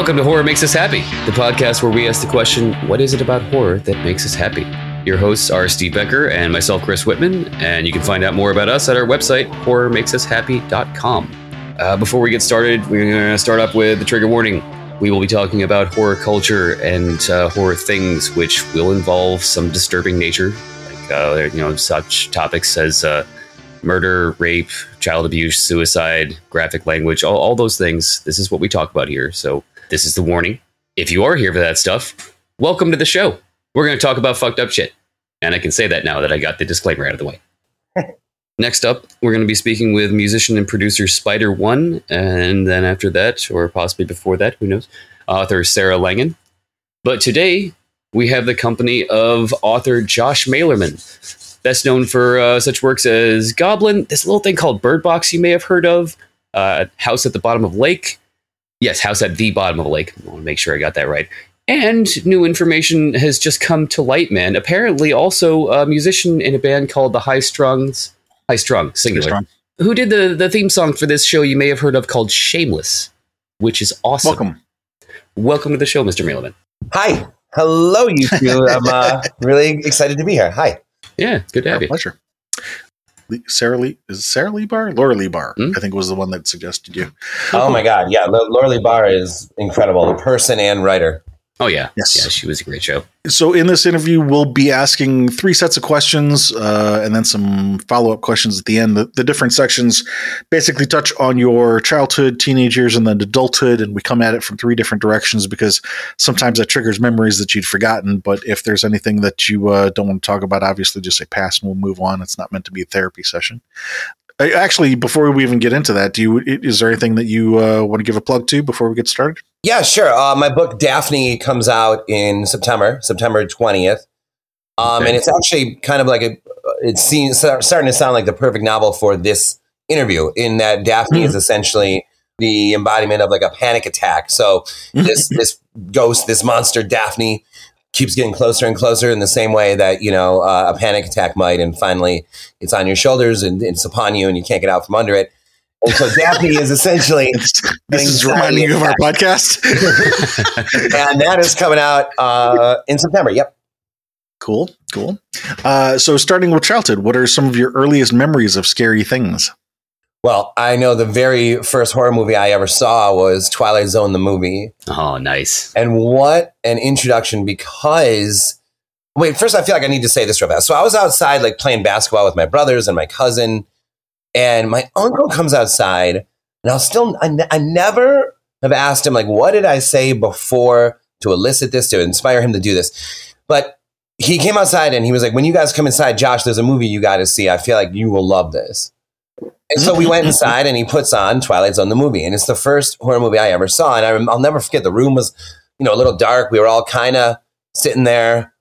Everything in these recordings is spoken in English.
Welcome to Horror Makes Us Happy, the podcast where we ask the question, what is it about horror that makes us happy? Your hosts are Steve Becker and myself, Chris Whitman, and you can find out more about us at our website, horrormakesushappy.com. Uh, before we get started, we're going to start up with the trigger warning. We will be talking about horror culture and uh, horror things, which will involve some disturbing nature, like uh, you know such topics as uh, murder, rape, child abuse, suicide, graphic language, all, all those things. This is what we talk about here. So this is the warning. If you are here for that stuff, welcome to the show. We're going to talk about fucked up shit. And I can say that now that I got the disclaimer out of the way. Next up, we're going to be speaking with musician and producer Spider One. And then after that, or possibly before that, who knows, author Sarah Langan. But today, we have the company of author Josh Malerman, best known for uh, such works as Goblin, this little thing called Bird Box you may have heard of, uh, House at the Bottom of Lake. Yes, House at the Bottom of the Lake. I want to make sure I got that right. And new information has just come to light, man. Apparently, also a musician in a band called the High Strungs, High Strung, singular, Strong. who did the, the theme song for this show you may have heard of called Shameless, which is awesome. Welcome. Welcome to the show, Mr. Mailman. Hi. Hello, you two. I'm uh, really excited to be here. Hi. Yeah, good to have you. pleasure. Sarah Lee is Sarah Lee Bar? Laura Lee Bahr, Hmm? I think was the one that suggested you. Oh my God. Yeah. L- Laura Lee Bahr is incredible, the person and writer. Oh, yeah. Yes. Yeah, she was a great show. So in this interview, we'll be asking three sets of questions uh, and then some follow up questions at the end. The, the different sections basically touch on your childhood, teenage years, and then adulthood, and we come at it from three different directions because sometimes that triggers memories that you'd forgotten. But if there's anything that you uh, don't want to talk about, obviously just say pass and we'll move on. It's not meant to be a therapy session. Uh, Actually, before we even get into that, do you is there anything that you uh, want to give a plug to before we get started? Yeah, sure. Uh, my book Daphne comes out in September, September 20th. Um, Okay. And it's actually kind of like a, it seems starting to sound like the perfect novel for this interview in that Daphne Mhm. is essentially the embodiment of like a panic attack. So this, this ghost, this monster Daphne keeps getting closer and closer in the same way that, you know, uh, a panic attack might. And finally it's on your shoulders and it's upon you and you can't get out from under it. And so Daphne is essentially this is reminding you of our podcast. and that is coming out uh, in September. Yep. Cool, cool. Uh, so, starting with childhood, what are some of your earliest memories of scary things? Well, I know the very first horror movie I ever saw was Twilight Zone, the movie. Oh, nice. And what an introduction because, wait, first, I feel like I need to say this real fast. So I was outside, like playing basketball with my brothers and my cousin, and my uncle comes outside, and I'll still, I, I never have asked him, like, what did I say before to elicit this, to inspire him to do this? But he came outside and he was like, when you guys come inside, Josh, there's a movie you got to see. I feel like you will love this. And so we went inside and he puts on Twilight Zone, the movie. And it's the first horror movie I ever saw. And I, I'll never forget the room was, you know, a little dark. We were all kind of sitting there.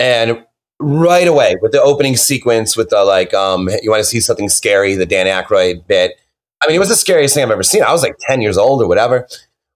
And right away with the opening sequence with the like, um, you want to see something scary, the Dan Aykroyd bit. I mean, it was the scariest thing I've ever seen. I was like 10 years old or whatever.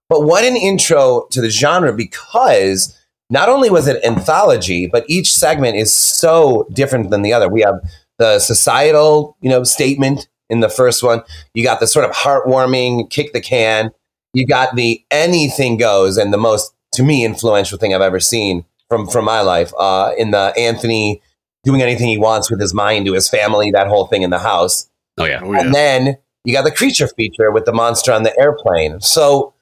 But what an intro to the genre because not only was it anthology, but each segment is so different than the other. We have the societal, you know, statement in the first one. You got the sort of heartwarming kick the can. You got the anything goes and the most to me influential thing I've ever seen from from my life uh, in the Anthony doing anything he wants with his mind to his family, that whole thing in the house. Oh, yeah. Oh, And then you got the creature feature with the monster on the airplane. So,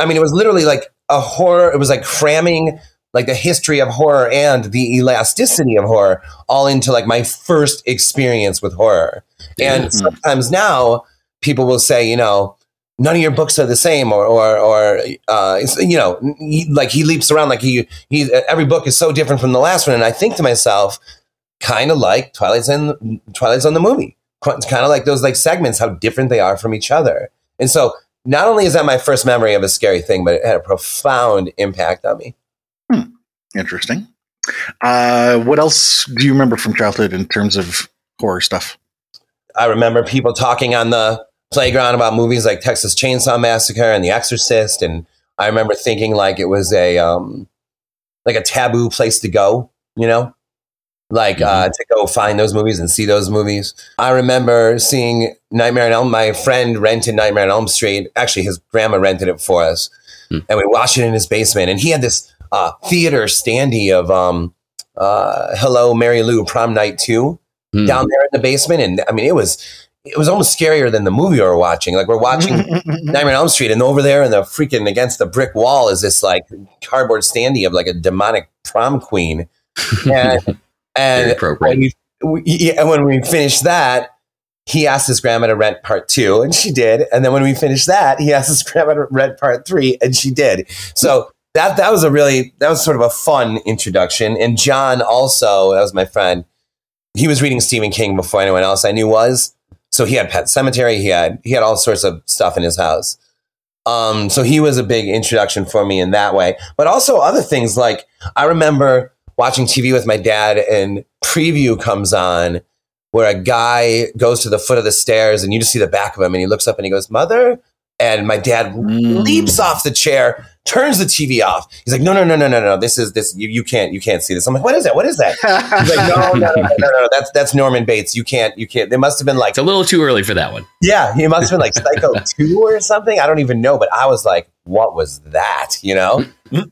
I mean, it was literally like a horror. It was like cramming like the history of horror and the elasticity of horror all into like my first experience with horror. And Yeah. sometimes now people will say, you know, none of your books are the same or or or uh, you know, he, like he leaps around like he he every book is so different from the last one. And I think to myself, kind of like twilight's Zone, Twilight Zone the movie. It's kind of like those like segments, how different they are from each other. And so not only is that my first memory of a scary thing, but it had a profound impact on me. Interesting. Uh, what else do you remember from childhood in terms of horror stuff? I remember people talking on the playground about movies like Texas Chainsaw Massacre and The Exorcist, and I remember thinking like it was a um, like a taboo place to go, you know, like uh, to go find those movies and see those movies. I remember seeing Nightmare on Elm. My friend rented Nightmare on Elm Street. Actually, his grandma rented it for us. Hmm. and we watched it in his basement. And he had this uh, theater standee of um, uh, Hello Mary Lou Prom Night Two Hmm. down there in the basement. And I mean, it was it was almost scarier than the movie we were watching. Like we're watching Nightmare on Elm Street, and over there in the freaking against the brick wall is this like cardboard standee of like a demonic prom queen. And and appropriate. when we, we, yeah, when we finished that, he asked his grandma to rent part two, and she did. And then when we finished that, he asked his grandma to rent part three, and she did. So that that was a really that was sort of a fun introduction. And John also, that was my friend. He was reading Stephen King before anyone else I knew was. So he had Pet Sematary. He had he had all sorts of stuff in his house. Um, so he was a big introduction for me in that way. But also other things like I remember watching TV with my dad and preview comes on where a guy goes to the foot of the stairs and you just see the back of him and he looks up and he goes, Mother? And my dad Mm. leaps off the chair, turns the TV off. He's like, No, no, no, no, no, no. This is this you, you can't you can't see this. I'm like, what is that? What is that? He's like, no, no, no, no, no, no. That's that's Norman Bates. You can't, you can't. There must have been like It's a little too early for that one. yeah, he must have been like Psycho 2 or something. I don't even know, but I was like, what was that? You know?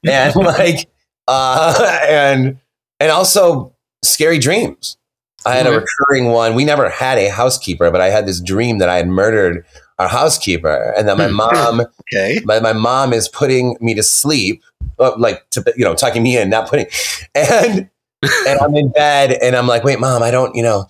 and like uh and and also scary dreams. I had a recurring one. We never had a housekeeper, but I had this dream that I had murdered our housekeeper and that my Hmm. mom okay. my, my mom is putting me to sleep, uh, like to you know, tucking me in, not putting, and and I'm in bed, and I'm like, wait, mom, I don't, you know,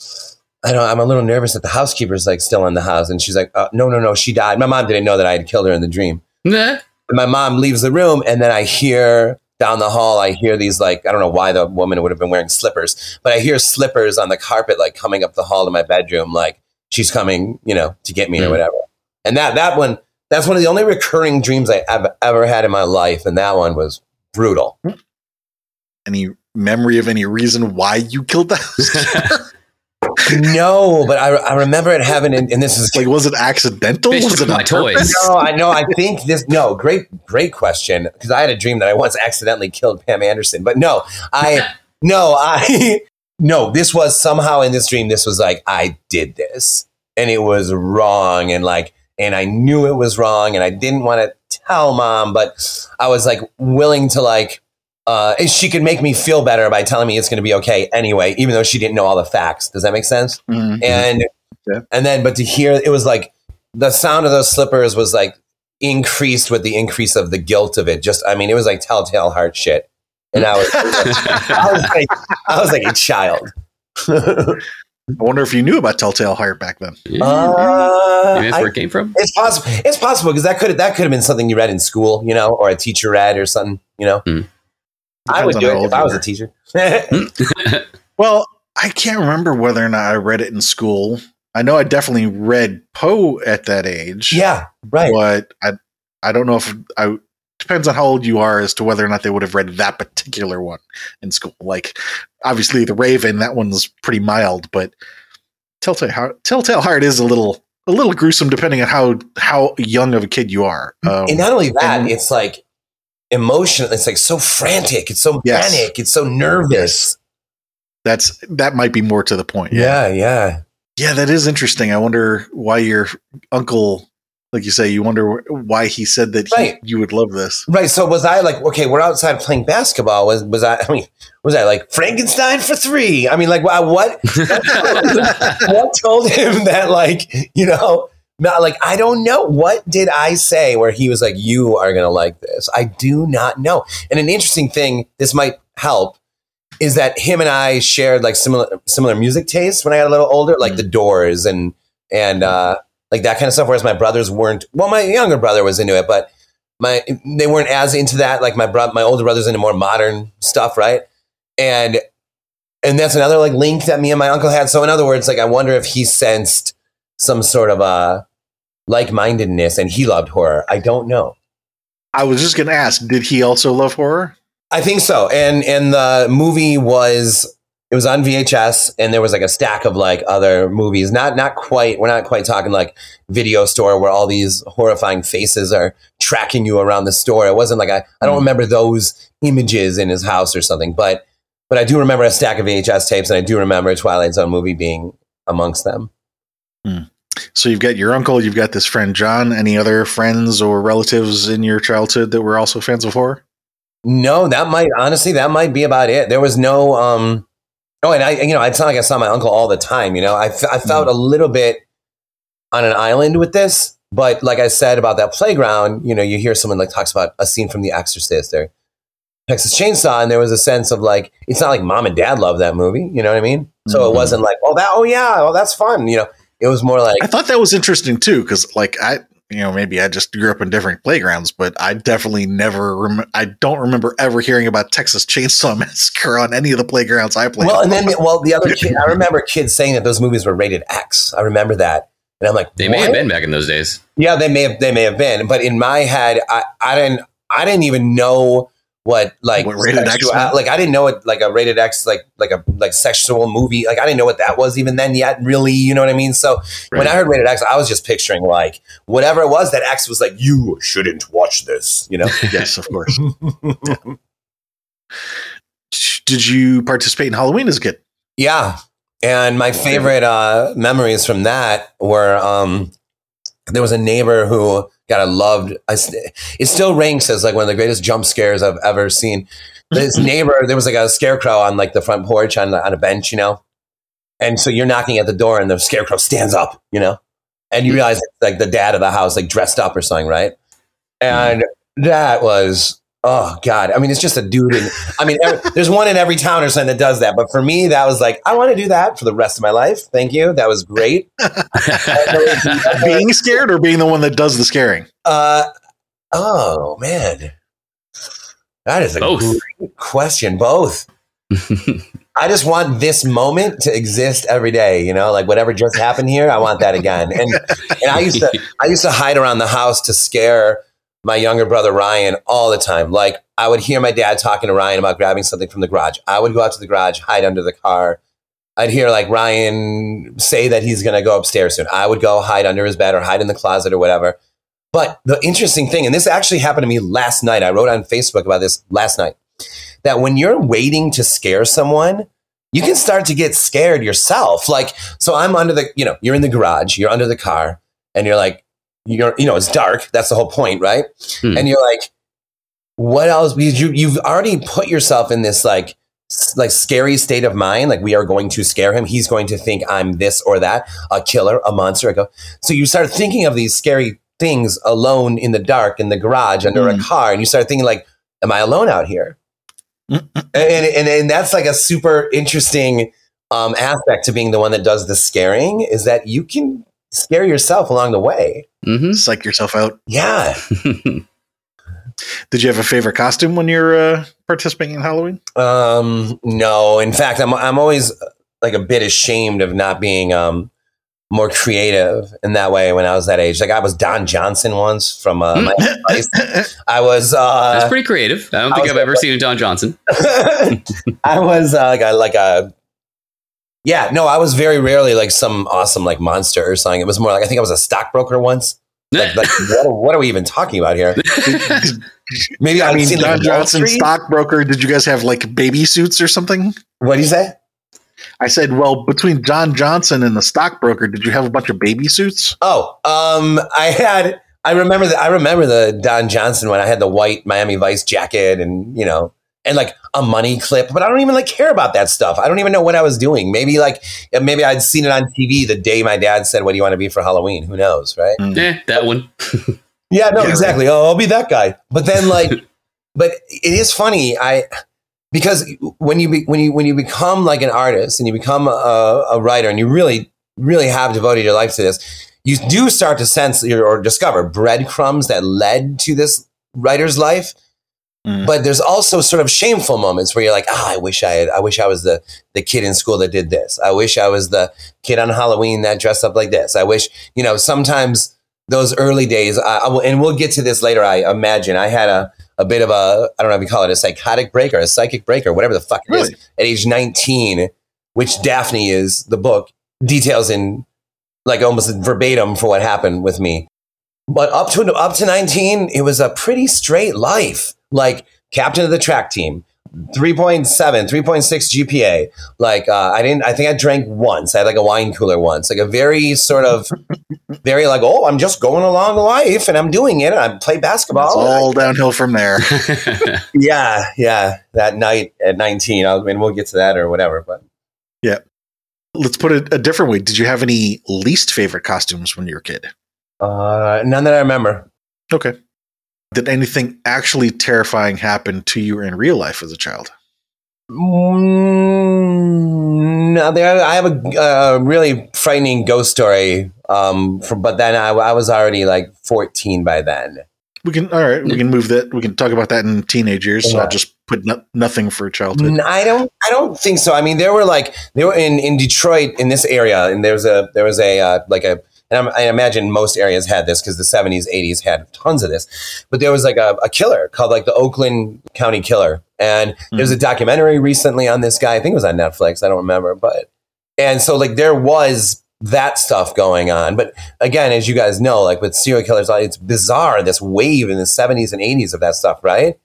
I don't, I'm a little nervous that the housekeeper's like still in the house, and she's like, uh, no, no, no, she died. My mom didn't know that I had killed her in the dream. Nah. And my mom leaves the room, and then I hear down the hall, I hear these like, I don't know why the woman would have been wearing slippers, but I hear slippers on the carpet, like coming up the hall to my bedroom, like she's coming, you know, to get me or Hmm. whatever. And that that one, that's one of the only recurring dreams I have ever had in my life, and that one was brutal. Any memory of any reason why you killed that? no, but I, I remember it having, and, and this is like, was it accidental? Fish was it my on toys. No, I know. I think this. No, great, great question. Because I had a dream that I once accidentally killed Pam Anderson, but no, I, no, I, no. This was somehow in this dream. This was like I did this, and it was wrong, and like, and I knew it was wrong, and I didn't want to tell mom, but I was like willing to like. Uh, she could make me feel better by telling me it's going to be okay anyway, even though she didn't know all the facts. Does that make sense? Mhm. and Yeah. and then but to hear it was like the sound of those slippers was like increased with the increase of the guilt of it just i mean it was like telltale heart shit and i was i was like i was like a child I wonder if you knew about Telltale Heart back then. uh, Maybe that's I- where it came from. it's possible it's possible because that could that could have been something you read in school you know or a teacher read or something you know i would do it if i was were. a teacher Well, I can't remember whether or not I read it in school. I know I definitely read Poe at that age. yeah right But I I don't know if I depends on how old you are as to whether or not they would have read that particular one in school. Like obviously the Raven, that one's pretty mild, but Telltale Heart, Telltale Heart is a little a little gruesome depending on how how young of a kid you are. Um, and not only that and- it's like emotional it's like so frantic it's so Yes. panic it's so nervous that's that might be more to the point. yeah yeah Yeah, that is interesting. I wonder why your uncle, like you say, you wonder why he said that he, Right. you would love this. Right. So was I like, okay, we're outside playing basketball. Was was I? I mean, was I like Frankenstein for three? I mean, like, wha- what? what told him that? Like, you know, not like I don't know. What did I say where he was like, "You are gonna like this"? I do not know. And an interesting thing, this might help, is that him and I shared like similar similar music tastes when I got a little older, like the Doors and and uh, like that kind of stuff. Whereas my brothers weren't. Well, my younger brother was into it, but my they weren't as into that. Like my bro, my older brother's into more modern stuff, right? And and that's another like link that me and my uncle had. So in other words, like I wonder if he sensed some sort of a like mindedness and he loved horror. I don't know. I was just going to ask, did he also love horror? I think so. And and the movie was it was on VHS and there was like a stack of like other movies. Not not quite we're not quite talking like video store where all these horrifying faces are tracking you around the store. It wasn't like I I don't Mm. remember those images in his house or something, but but I do remember a stack of VHS tapes and I do remember Twilight Zone movie being amongst them. So you've got your uncle, you've got this friend John. Any other friends or relatives in your childhood that were also fans of horror? No, that might honestly that might be about it. There was no um oh and I you know, it's not like I saw my uncle all the time, you know. I, f- I felt a little bit on an island with this, but like I said about that playground, you know, you hear someone like talks about a scene from The Exorcist or Texas Chainsaw, and there was a sense of like it's not like mom and dad love that movie, you know what I mean? So Mhm. it wasn't like, oh that oh yeah, oh that's fun, you know. It was more like I thought that was interesting too, because like I, you know, maybe I just grew up in different playgrounds, but I definitely never. Rem- I don't remember ever hearing about Texas Chainsaw Massacre on any of the playgrounds I played. Well, and then well, the other kid, I remember kids saying that those movies were rated X. I remember that, and I'm like, They may have been back in those days. Yeah, they may have. They may have been, but in my head, I, I didn't. I didn't even know what like What rated sexual- meant? like I didn't know what like a rated X like like a like sexual movie like I didn't know what that was even then yet really you know what I mean so when I heard rated X I was just picturing like whatever it was that X was like you shouldn't watch this you know yes, of course. Did you participate in Halloween as a kid? Yeah. And my favorite uh, memories from that were um, there was a neighbor who got a loved. It still ranks as like one of the greatest jump scares I've ever seen. This neighbor, there was like a scarecrow on like the front porch on, on a bench, you know? And so you're knocking at the door and the scarecrow stands up, you know? And you mm. realize it's like the dad of the house, like dressed up or something, right? Mm. And that was, oh God. I mean, it's just a dude. In, I mean, every, there's one in every town or something that does that. But for me, that was like, I want to do that for the rest of my life. Thank you. That was great. being scared or being the one that does the scaring? Uh, oh, man. That is a Both. great question. Both. I just want this moment to exist every day, you know, like whatever just happened here, I want that again. And and I used to I used to hide around the house to scare my younger brother Ryan all the time. Like I would hear my dad talking to Ryan about grabbing something from the garage. I would go out to the garage, hide under the car. I'd hear like Ryan say that he's going to go upstairs soon. I would go hide under his bed or hide in the closet or whatever. But the interesting thing, and this actually happened to me last night. I wrote on Facebook about this last night. That when you're waiting to scare someone, you can start to get scared yourself. Like, so I'm under the, you know, you're in the garage, you're under the car, and you're like, you're, you know, it's dark. That's the whole point, right? Hmm. And you're like, what else? Because you, you've already put yourself in this like, like scary state of mind. Like we are going to scare him. He's going to think I'm this or that, a killer, a monster. I go. So you start thinking of these scary things alone in the dark in the garage under a Mm. car, and you start thinking like, am I alone out here? and, and and that's like a super interesting um, aspect to being the one that does the scaring is that you can scare yourself along the way. hmm Psych yourself out. Yeah. Did you have a favorite costume when you're uh, participating in Halloween? Um, no, in fact, I'm I'm always uh, like a bit ashamed of not being um more creative in that way when I was that age. Like I was Don Johnson once from uh, my. I was uh, That's pretty creative. I don't I think was I've ever like- seen a Don Johnson. I was uh, like a like a yeah no I was very rarely like some awesome like monster or something. It was more like I think I was a stockbroker once. Like, like what, what are we even talking about here? Maybe I mean, seen Don Johnson, stockbroker. Did you guys have like baby suits or something? What do you say? I said, well, between John Johnson and the stockbroker, did you have a bunch of baby suits? Oh, um, I had. I remember the. I remember the Don Johnson when I had the white Miami Vice jacket and you know and like a money clip, but I don't even like care about that stuff. I don't even know what I was doing. Maybe like maybe I'd seen it on TV the day my dad said, "What do you want to be for Halloween?" Who knows, right? Eh, that one. Yeah, no, Yeah, exactly. Oh, I'll be that guy. But then, like, but it is funny. I because when you be, when you when you become like an artist and you become a, a writer and you really really have devoted your life to this, you do start to sense or discover breadcrumbs that led to this writer's life. Mm. But there's also sort of shameful moments where you're like, ah, I wish I had, I wish I was the the kid in school that did this. I wish I was the kid on Halloween that dressed up like this. I wish, you know, sometimes those early days, I, I will, and we'll get to this later. I imagine I had a a bit of a, I don't know if you call it a psychotic break or a psychic break or whatever the fuck it is Really? at age 19, which Daphne is the book details in like almost verbatim for what happened with me. But up to up to 19, it was a pretty straight life. Like captain of the track team, 3.7, 3.6 GPA. Like, uh, I didn't, I think I drank once. I had like a wine cooler once, like a very sort of, very like, oh, I'm just going along life and I'm doing it. And I play basketball. It's all downhill from there. yeah. Yeah. That night at 19, I mean, we'll get to that or whatever, but yeah Let's put it a different way. Did you have any least favorite costumes when you were a kid? Uh, none that I remember. Okay. Did anything actually terrifying happen to you in real life as a child? Mm, no, there, I have a uh, really frightening ghost story. Um, for, but then I, I was already like 14 by then. We can, all right, we can move that. We can talk about that in teenage years. So I'll just put no, nothing for childhood. N- I don't, I don't think so. I mean, there were like, there were in, in Detroit in this area and there was a, there was a, uh, like a, and I'm, I imagine most areas had this because the 70s, 80s had tons of this. But there was like a, a killer called like the Oakland County Killer. And there's a hmm. documentary recently on this guy. I think it was on Netflix. I don't remember. But, and so like there was that stuff going on. But again, as you guys know, like with serial killers, it's bizarre, this wave in the 70s and 80s of that stuff, right?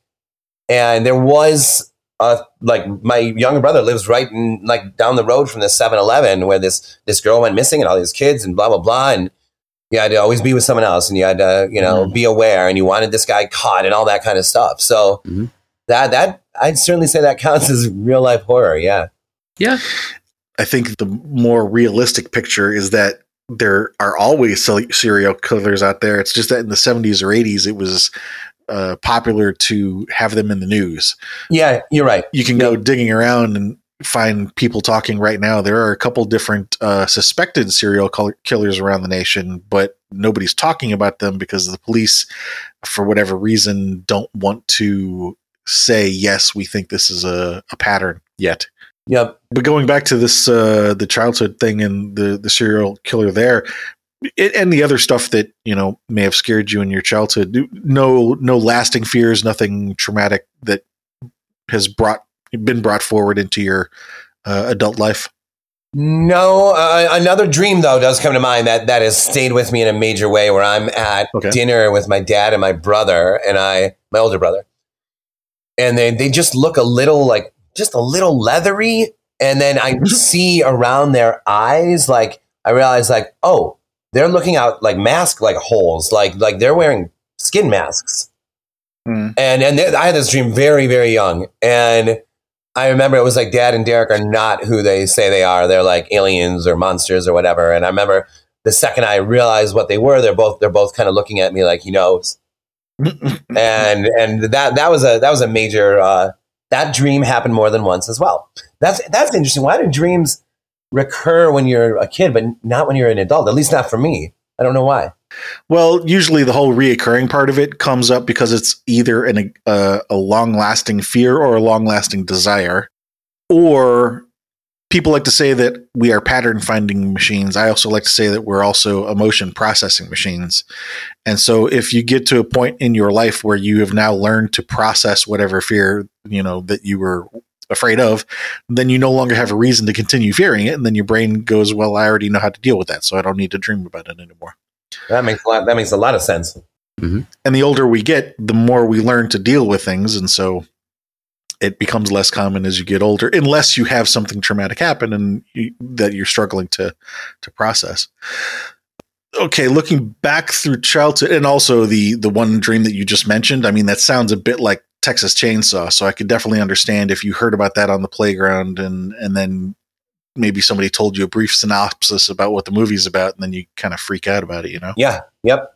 And there was uh, like my younger brother lives right in like down the road from the 7-Eleven where this this girl went missing and all these kids and blah blah blah and you had to always be with someone else and you had to you know Mhm. be aware and you wanted this guy caught and all that kind of stuff. So Mhm. that that I'd certainly say that counts as real life horror. Yeah. yeah. I think the more realistic picture is that there are always serial killers out there. It's just that in the 70s or 80s, it was uh, popular to have them in the news. Yeah, you're right. You can go digging around and find people talking right now. There are a couple different uh, suspected serial kill- killers around the nation, but nobody's talking about them because the police, for whatever reason, don't want to say, yes, we think this is a, a pattern yet. Yep. But going back to this, uh, the childhood thing and the the serial killer there, it, and the other stuff that you know may have scared you in your childhood. No, no lasting fears, nothing traumatic that has brought been brought forward into your uh, adult life. No, uh, another dream though does come to mind that that has stayed with me in a major way. Where I'm at Okay. dinner with my dad and my brother, and I, my older brother, and they they just look a little like just a little leathery, and then I see around their eyes, like I realize, like oh, they're looking out like mask like holes, like like they're wearing skin masks. Mm. And and th- I had this dream very very young, and I remember it was like Dad and Derek are not who they say they are. They're like aliens or monsters or whatever. And I remember the second I realized what they were, they're both they're both kind of looking at me like he knows. And and that that was a that was a major uh, that dream happened more than once as well. That's that's interesting. Why do dreams recur when you're a kid, but not when you're an adult? At least not for me. I don't know why. Well, usually the whole reoccurring part of it comes up because it's either an, a long lasting fear or a long lasting desire. Or people like to say that we are pattern finding machines. I also like to say that we're also emotion processing machines. And so if you get to a point in your life where you have now learned to process whatever fear, you know, that you were afraid of, then you no longer have a reason to continue fearing it. And then your brain goes, well, I already know how to deal with that. So I don't need to dream about it anymore. That makes a lot, that makes a lot of sense. Mm-hmm. and the older we get, the more we learn to deal with things, and so it becomes less common as you get older, unless you have something traumatic happen and you, that you're struggling to to process. Okay, looking back through childhood, and also the the one dream that you just mentioned. I mean, that sounds a bit like Texas Chainsaw, so I could definitely understand if you heard about that on the playground, and and then maybe somebody told you a brief synopsis about what the movie's about, and then you kind of freak out about it. You know Yeah. Yep.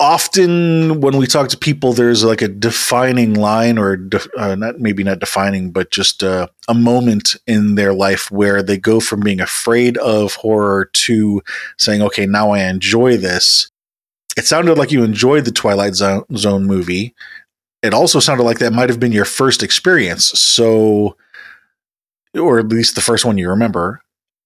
often when we talk to people there's like a defining line or def- uh, not maybe not defining but just uh, a moment in their life where they go from being afraid of horror to saying okay now i enjoy this it sounded like you enjoyed the twilight zone, zone movie it also sounded like that might have been your first experience so or at least the first one you remember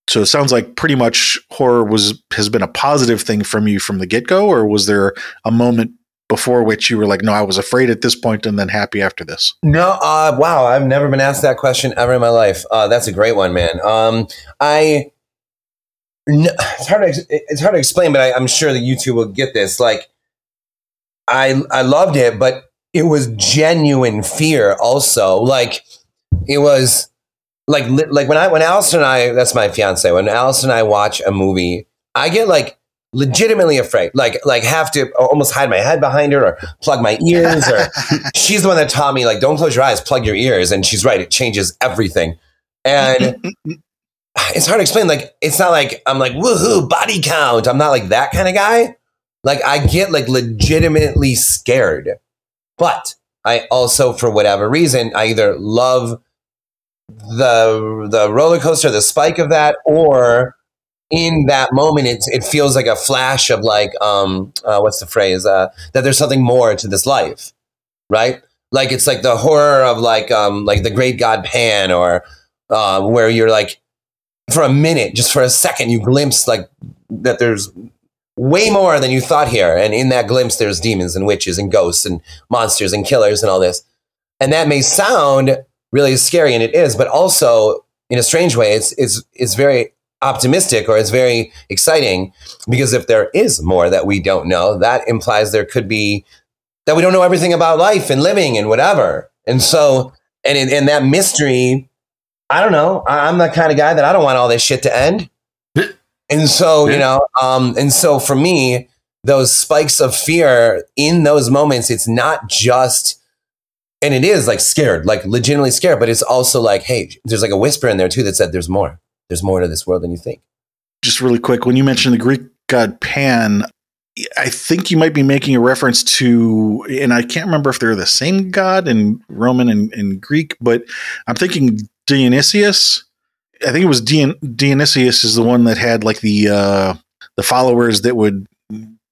so it sounds like pretty much horror was has been a positive thing from you from the get go, or was there a moment before which you were like, no, I was afraid at this point and then happy after this? No, uh, wow, I've never been asked that question ever in my life. Uh, that's a great one, man. Um, I, n- it's hard to it's hard to explain, but I, I'm sure that you two will get this. Like, I I loved it, but it was genuine fear. Also, like it was like like when I when Allison and I that's my fiance when Allison and I watch a movie, I get like legitimately afraid, like like have to almost hide my head behind her or plug my ears. Or she's the one that taught me like don't close your eyes, plug your ears, and she's right, it changes everything. And it's hard to explain. Like it's not like I'm like woohoo body count. I'm not like that kind of guy. Like I get like legitimately scared, but I also for whatever reason I either love the the roller coaster, the spike of that, or in that moment, it it feels like a flash of like um uh, what's the phrase uh, that there's something more to this life, right? Like it's like the horror of like um like the Great God Pan, or uh, where you're like for a minute, just for a second, you glimpse like that there's way more than you thought here, and in that glimpse, there's demons and witches and ghosts and monsters and killers and all this, and that may sound really scary, and it is, but also in a strange way, it's it's it's very optimistic or it's very exciting because if there is more that we don't know, that implies there could be that we don't know everything about life and living and whatever. And so, and in, that mystery, I don't know. I'm the kind of guy that I don't want all this shit to end. And so, you know, um, and so for me, those spikes of fear in those moments, it's not just, and it is like scared, like legitimately scared, but it's also like, hey, there's like a whisper in there too that said, there's more. There's more to this world than you think. Just really quick, when you mentioned the Greek god Pan, I think you might be making a reference to, and I can't remember if they're the same god in Roman and, and Greek, but I'm thinking Dionysius. I think it was Dion- Dionysius is the one that had like the uh, the followers that would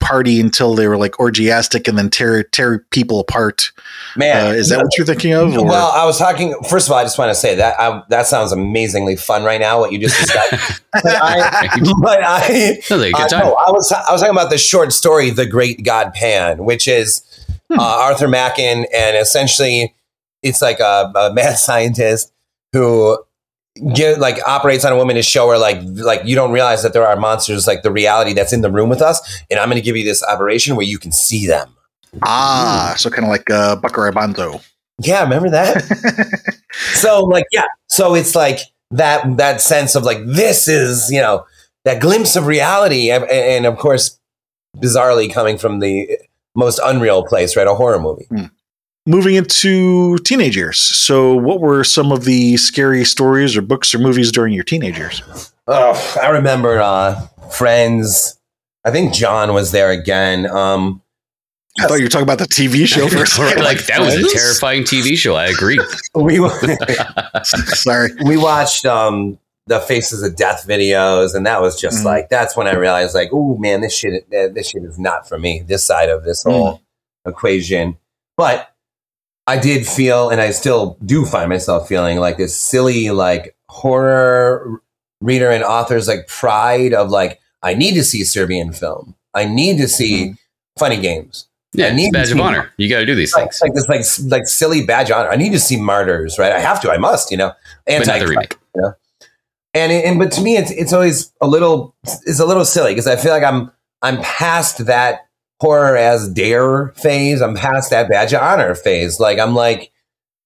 party until they were like orgiastic and then tear tear people apart. Man, Uh, is that what you're thinking of? or- Well, I was talking. First of all, I just want to say that I, that sounds amazingly fun right now. What you just described, but I, but I, Sounds like a uh, no, I was I was talking about the short story, "The Great God Pan," which is Hmm. uh, Arthur Machen, and essentially, it's like a, a mad scientist who get like operates on a woman to show her like like you don't realize that there are monsters like the reality that's in the room with us, and I'm going to give you this operation where you can see them. ah, so kind of like uh, Buckaroo Banzai. Yeah, remember that? so like yeah so it's like that that sense of like this is you know that glimpse of reality and, and of course bizarrely coming from the most unreal place right a horror movie moving into teenage years. So, what were some of the scary stories or books or movies during your teenage years? oh i remember uh friends i think john was there again um I thought you were talking about the TV show for a second. like that was a terrifying TV show. I agree. we Sorry. we watched um the faces of death videos and that was just Mhm. like that's when i realized like oh man this shit eh, this shit is not for me this side of this whole equation but i did feel and i still do find myself feeling like this silly like horror reader and author's like pride of like i need to see serbian film. I need to see mm-hmm. funny games. Yeah, I need badge to of honor. You got to do these like, things. like this like like silly badge of honor. I need to see martyrs right? I have to i must you know? But not the Anti- remake. and and but to me it's it's always a little it's a little silly because I feel like I'm I'm past that horror as dare phase. I'm past that badge of honor phase. Like I'm like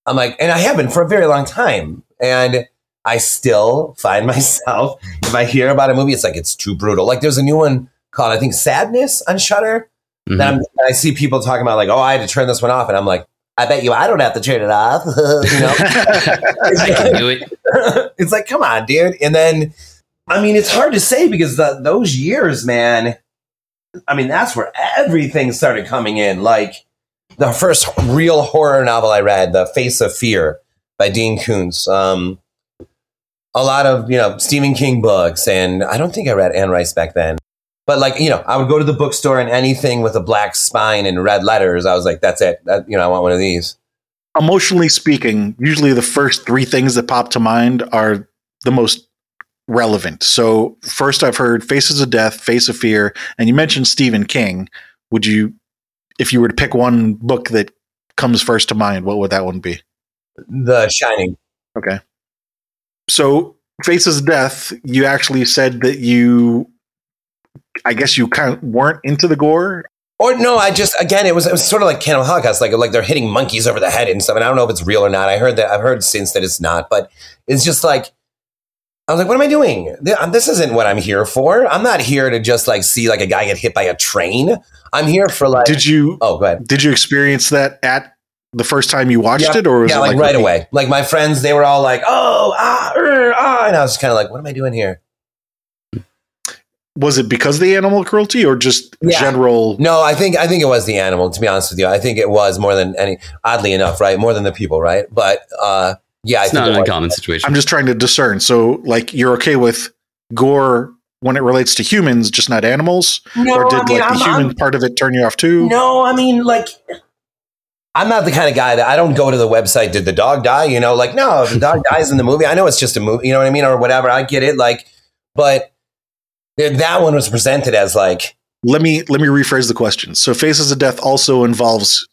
I'm like and I have been for a very long time. And I still find myself if I hear about a movie, it's like it's too brutal. Like there's a new one called I think Sadness on Shudder. Mhm. That and I see people talking about like, oh, I had to turn this one off, and I'm like, I bet you I don't have to turn it off. you know, I can do it. it's like, come on, dude. And then, I mean, it's hard to say because the, those years, man. I mean, that's where everything started coming in. Like the first real horror novel I read, The Face of Fear by Dean Koontz. Um, a lot of you know Stephen King books, and I don't think I read Anne Rice back then. But like you know, I would go to the bookstore and anything with a black spine and red letters, I was like, "That's it. That, you know, I want one of these." Emotionally speaking, usually the first three things that pop to mind are the most relevant. So, first I've heard Faces of Death, Face of Fear, and you mentioned Stephen King. Would you, if you were to pick one book that comes first to mind, what would that one be? The Shining. Okay. So, Faces of Death, you actually said that you, I guess you kind of weren't into the gore. Or no, I just again it was it was sort of like Cannibal Holocaust, like like they're hitting monkeys over the head and stuff. And I don't know if it's real or not. I heard that I've heard since that it's not, but it's just like I was like, what am I doing? This isn't what I'm here for. I'm not here to just like see like a guy get hit by a train. I'm here for like. Did you? Oh, go ahead. Did you experience that at the first time you watched yeah, it, or was yeah, it like, like right away? Like my friends, they were all like, "Oh, ah, er, ah," and I was just kind of like, "What am I doing here?" Was it because of the animal cruelty, or just yeah. general? No, I think I think it was the animal. To be honest with you, I think it was more than any. Oddly enough, right? More than the people, right? But uh, yeah, it's not an uncommon situation. I'm just trying to discern. So, like, you're okay with gore when it relates to humans, just not animals? No, or did I mean, like the I'm, human I'm, part of it turn you off too? No, I mean, like, I'm not the kind of guy that I don't go to the website. Did the dog die? You know, like, no, if the dog dies in the movie, I know it's just a movie. You know what I mean, or whatever. I get it. Like, but that one was presented as like. Let me let me rephrase the question. So, Faces of Death also involves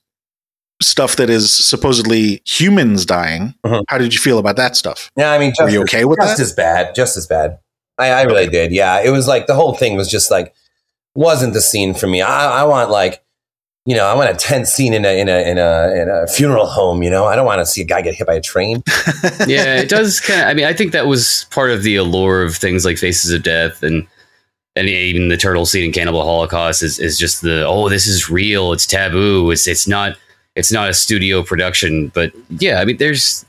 stuff that is supposedly humans dying. Mm-hmm. How did you feel about that stuff? Yeah, I mean, were you okay with just that? as bad, just as bad. I, I really okay. did. Yeah, it was like the whole thing was just like wasn't the scene for me. I, I want like you know, I want a tense scene in a in a in a in a funeral home. You know, I don't want to see a guy get hit by a train. yeah, it does kind of. I mean, I think that was part of the allure of things like Faces of Death and and even the turtle scene in Cannibal Holocaust is is just the oh, this is real. It's taboo. It's it's not it's not a studio production, but yeah, I mean, there's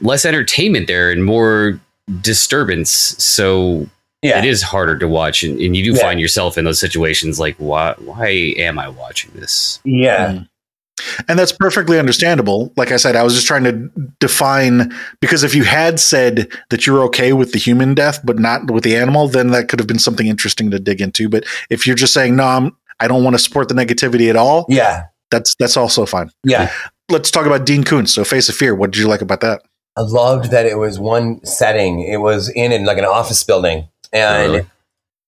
less entertainment there and more disturbance. So yeah. it is harder to watch, and, and you do yeah. find yourself in those situations like, why? Why am I watching this? Yeah. Mm. And that's perfectly understandable. Like I said, I was just trying to define because if you had said that you're okay with the human death but not with the animal, then that could have been something interesting to dig into. But if you're just saying no, I'm, I don't want to support the negativity at all, yeah, that's that's also fine. Yeah. Let's talk about Dean Koontz. So Face of Fear. What did you like about that? I loved that it was one setting. It was in, in like an office building, and really?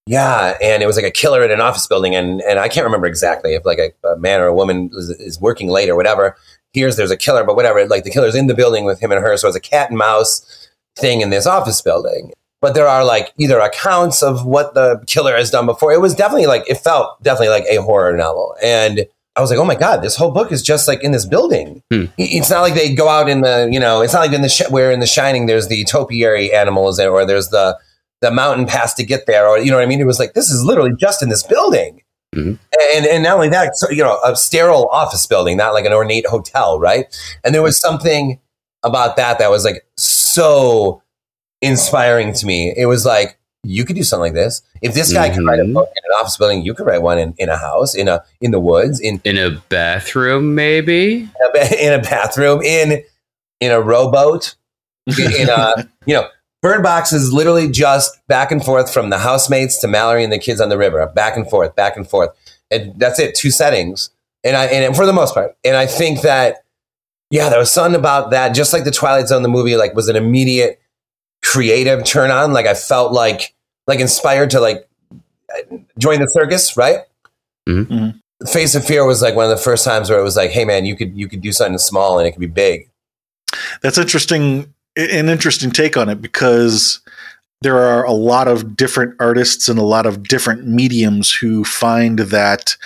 yeah, and it was like a killer in an office building, and and I can't remember exactly if like a, a man or a woman is, is, working late or whatever. Here's there's a killer, but whatever. Like the killer's in the building with him and her, so it's a cat and mouse thing in this office building. But there are like either accounts of what the killer has done before. It was definitely like it felt definitely like a horror novel, and I was like, oh my god, this whole book is just like in this building. Hmm. It's not like they go out in the, you know, it's not like in the sh- where in the Shining there's the topiary animals or there's the the mountain pass to get there, or you know what I mean. It was like this is literally just in this building, mm-hmm. and and not only that, so, you know, a sterile office building, not like an ornate hotel, right? And there was something about that that was like so inspiring to me. It was like you could do something like this. If this guy mm-hmm. could write a mm-hmm. book in an office building, you could write one in, in a house, in a in the woods, in in a bathroom, maybe in a bathroom, in in a rowboat, in a you know. Bird Box is literally just back and forth from the housemates to Mallory and the kids on the river, back and forth, back and forth, and that's it. Two settings, and I and for the most part, and I think that yeah, there was something about that, just like the Twilight Zone, the movie, like was an immediate creative turn on. Like I felt like like inspired to like join the circus, right? Mm-hmm. mm-hmm. Face of Fear was like one of the first times where it was like, hey man, you could you could do something small and it could be big. That's interesting. An interesting take on it because there are a lot of different artists and a lot of different mediums who find that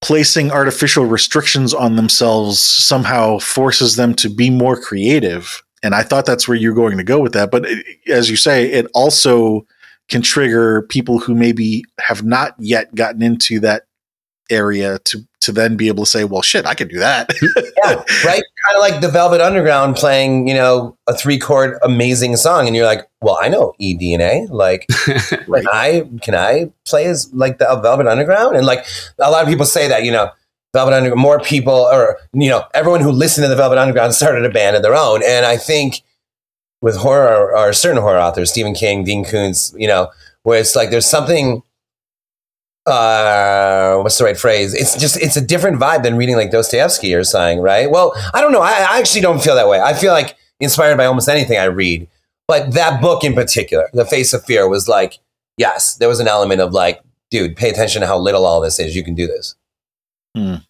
placing artificial restrictions on themselves somehow forces them to be more creative and I thought that's where you're going to go with that. But it, as you say, it also can trigger people who maybe have not yet gotten into that area to to then be able to say, well, shit, I could do that. yeah, right. Kind of like the Velvet Underground playing, you know, a three chord amazing song, and you're like, well, I know E D and A. Like, right. can I can I play as like the Velvet Underground? And like a lot of people say that, you know, Velvet Underground, more people, or you know, everyone who listened to the Velvet Underground started a band of their own. And I think with horror or certain horror authors, Stephen King, Dean Koontz, you know, where it's like there's something. Uh, what's the right phrase? It's just it's a different vibe than reading like Dostoevsky or something, right? Well, I don't know. I, I actually don't feel that way. I feel like inspired by almost anything I read, but that book in particular, The Face of Fear, was like, yes, there was an element of like, dude, pay attention to how little all this is. You can do this. Mm.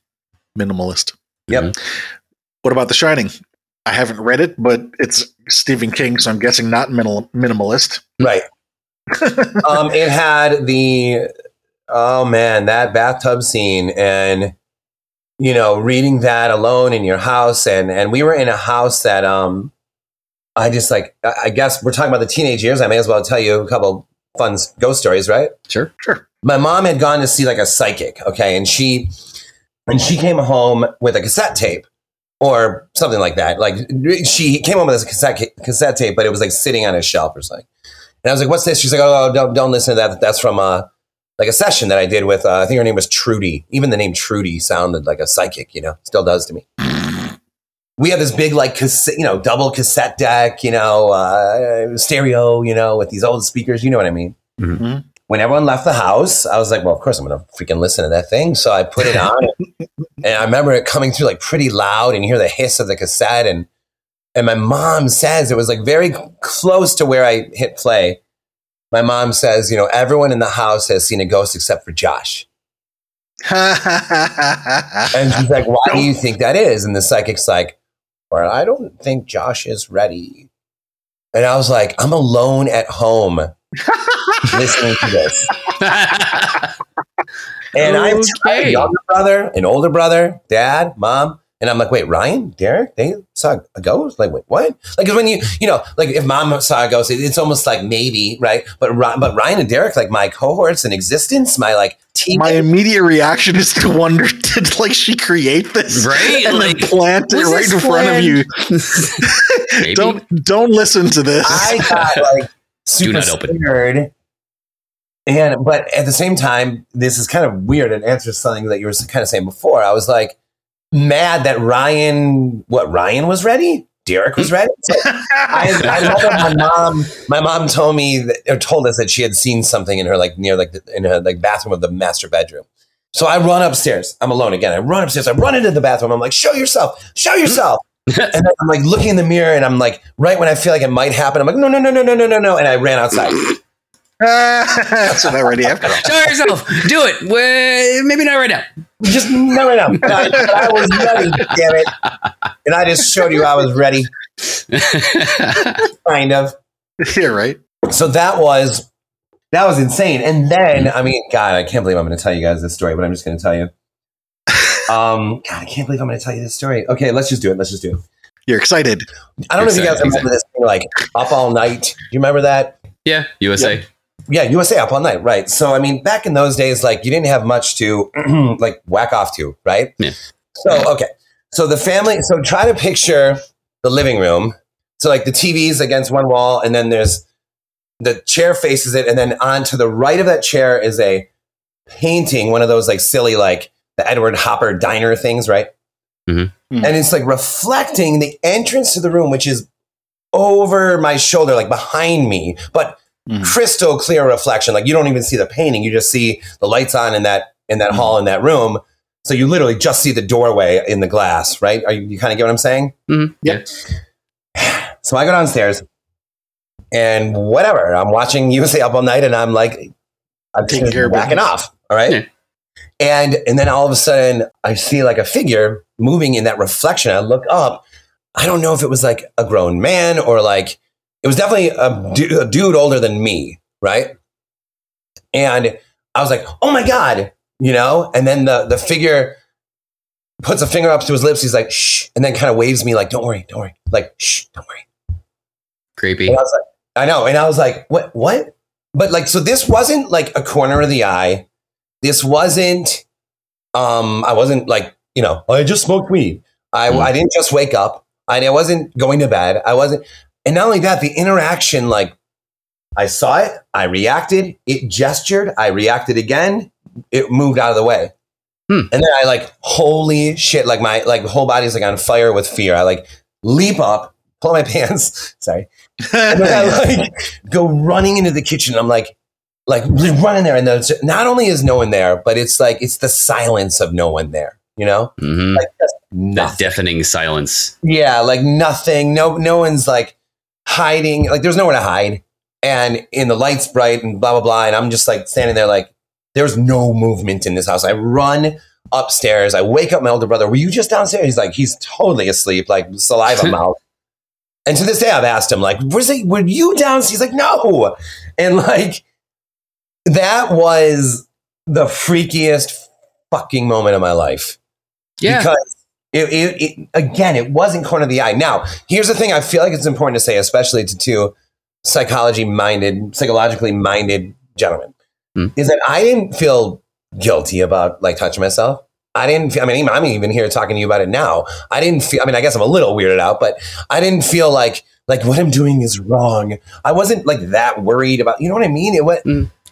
Minimalist. Yep. Mm-hmm. What about The Shining? I haven't read it, but it's Stephen King, so I'm guessing not minimal, minimalist. Right. um, it had the oh man, that bathtub scene and you know, reading that alone in your house and and we were in a house that um I just like I I guess we're talking about the teenage years. I may as well tell you a couple fun ghost stories, right? Sure. Sure. my mom had gone to see like a psychic okay and she and she came home with a cassette tape or something like that. Like she came home with a cassette cassette tape but it was like sitting on a shelf or something. And i was like what's this? She's like oh don't, don't listen to that. That's from uh like a session that i did with uh, i think her name was trudy. Even the name trudy sounded like a psychic you know still does to me. We had this big like cassette you know double cassette deck you know uh, stereo you know with these old speakers you know what i mean when everyone left the house, I was like, well, of course I'm going to freaking listen to that thing. So I put it on and I remember it coming through like pretty loud and you hear the hiss of the cassette. And, and my mom says it was like very close to where I hit play. My mom says, you know, everyone in the house has seen a ghost except for Josh. And she's like, why do you think that is? And the psychic's like, well, I don't think Josh is ready. And I was like, I'm alone at home listening to this. And I have a Okay. younger brother, an older brother, dad, mom. And I'm like, wait, Ryan, Derek, they saw a ghost? Like, wait, what? Like, 'cause when you, you know, like if mom saw a ghost, it- it's almost like maybe, right? But but Ryan and Derek, like my cohorts in existence, my like team. My immediate reaction is to wonder: Did like she create this, Right? And Like, then plant it right this in front of you? Don't don't listen to this. I got like super not open. scared. And but at the same time, this is kind of weird and answers something that you were kind of saying before. I was like mad that Ryan, what Ryan was ready, Derek was ready. So I, I remember my mom. My mom told me that, or told us that she had seen something in her like near like the, in her like bathroom of the master bedroom. So I run upstairs. I'm alone again. I run upstairs. I run into the bathroom. I'm like, show yourself, show yourself. And then I'm like looking in the mirror, and I'm like, right when I feel like it might happen, I'm like, no, no, no, no, no, no, no, no, and I ran outside. That's what I already have. Show yourself. Do it. Well, maybe not right now. Just no, no, no. But I, but I was ready, damn it. And I just showed you I was ready, kind of. yeah, right. So that was that was insane. And then, I mean, God, I can't believe I'm going to tell you guys this story, but I'm just going to tell you. Um, God, I can't believe I'm going to tell you this story. Okay, let's just do it. Let's just do it. You're excited. I don't know if you guys Exactly, remember this thing, like up all night. Do you remember that? yeah, USA. Yeah, USA up all night, right? So I mean, back in those days, like you didn't have much to like whack off to, right? Yeah. So okay, so the family. So try to picture the living room. So like the TV's against one wall, and then there's the chair faces it, and then on to the right of that chair is a painting, one of those like silly like the Edward Hopper diner things, right? Mhm. Mhm. And it's like reflecting the entrance to the room, which is over my shoulder, like behind me, but Mhm. crystal clear reflection. Like you don't even see the painting; you just see the lights on in that in that Mhm. hall in that room. So you literally just see the doorway in the glass, right? Are you, you kind of get what I'm saying? Mhm. Yeah. So I go downstairs, and whatever. I'm watching you USA Up All Night, and I'm like, I'm Taking taking care of backing off. All right. Yeah. And and then all of a sudden, I see like a figure moving in that reflection. I look up. I don't know if it was like a grown man or like it was definitely a, du- a dude older than me, right? And I was like, "Oh my god!" You know. And then the the figure puts a finger up to his lips. He's like, "Shh," and then kind of waves me like, "Don't worry, don't worry." Like, "Shh, don't worry." Creepy. I was like, I know. And I was like, what, what? But like, so this wasn't like a corner of the eye. This wasn't, um, I wasn't like, you know, I just smoked weed. I, Mm. I didn't just wake up. I, I wasn't going to bed. I wasn't. And not only that, the interaction, like I saw it, I reacted, it gestured, I reacted again, it moved out of the way. Hmm. And then I like, holy shit, like my like whole body's like on fire with fear. I like leap up, pull my pants, sorry, and then I like go running into the kitchen. I'm like, like running there, and there's not only is no one there, but it's like it's the silence of no one there. You know, hmm like just That deafening silence. yeah, like nothing. No, no one's like hiding. Like there's nowhere to hide, and in the lights bright and blah blah blah. And I'm just like standing there, like there's no movement in this house. I run upstairs. I wake up my older brother. Were you just downstairs? He's like, he's totally asleep, like saliva mouth. And to this day, I've asked him, like, was it, were you downstairs? He's like, no. And like, that was the freakiest fucking moment of my life. Yeah. Because it, it, it, again, it wasn't corner of the eye. Now, here's the thing I feel like it's important to say, especially to two psychology minded, psychologically minded gentlemen, Hmm. is that I didn't feel guilty about like touching myself. I didn't feel, I mean, I'm even here talking to you about it now. I didn't feel, I mean, I guess I'm a little weirded out, but I didn't feel like, like what I'm doing is wrong. I wasn't like that worried about, you know what I mean? It was,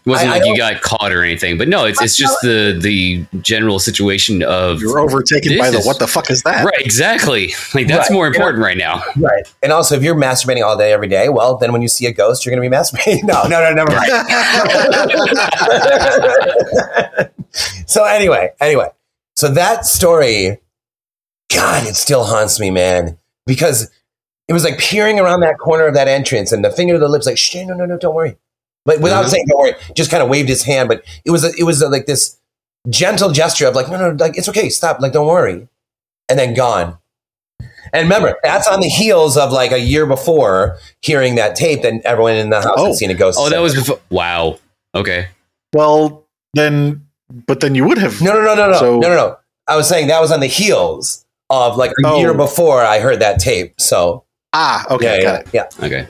It wasn't I- I like you got caught or anything, but no, it's it's just the the general situation of You're overtaken by the is- what the fuck is that? right, exactly. Like that's Right. more You know- important right now. Right. And also, if you're masturbating all day, every day, well, then when you see a ghost, you're going to be masturbating. No, no, no, never mind. so anyway, anyway, so that story, God, it still haunts me, man, because it was like peering around that corner of that entrance, and the finger to the lips, like, shh, no, no, no, don't worry, but without Mhm. saying don't worry, just kind of waved his hand. But it was, a, it was a, like this gentle gesture of like, no, no, like it's okay, stop, like don't worry, and then gone. And remember, that's on the heels of like a year before hearing that tape, and everyone in the house Oh. had seen a ghost. Oh, that was before. Wow. Okay. Well, then, but then you would have. no, no, no, no, no, So- no, no, no. I was saying that was on the heels of like a Oh. year before I heard that tape. So Ah, okay, yeah, got yeah, it. yeah. Okay.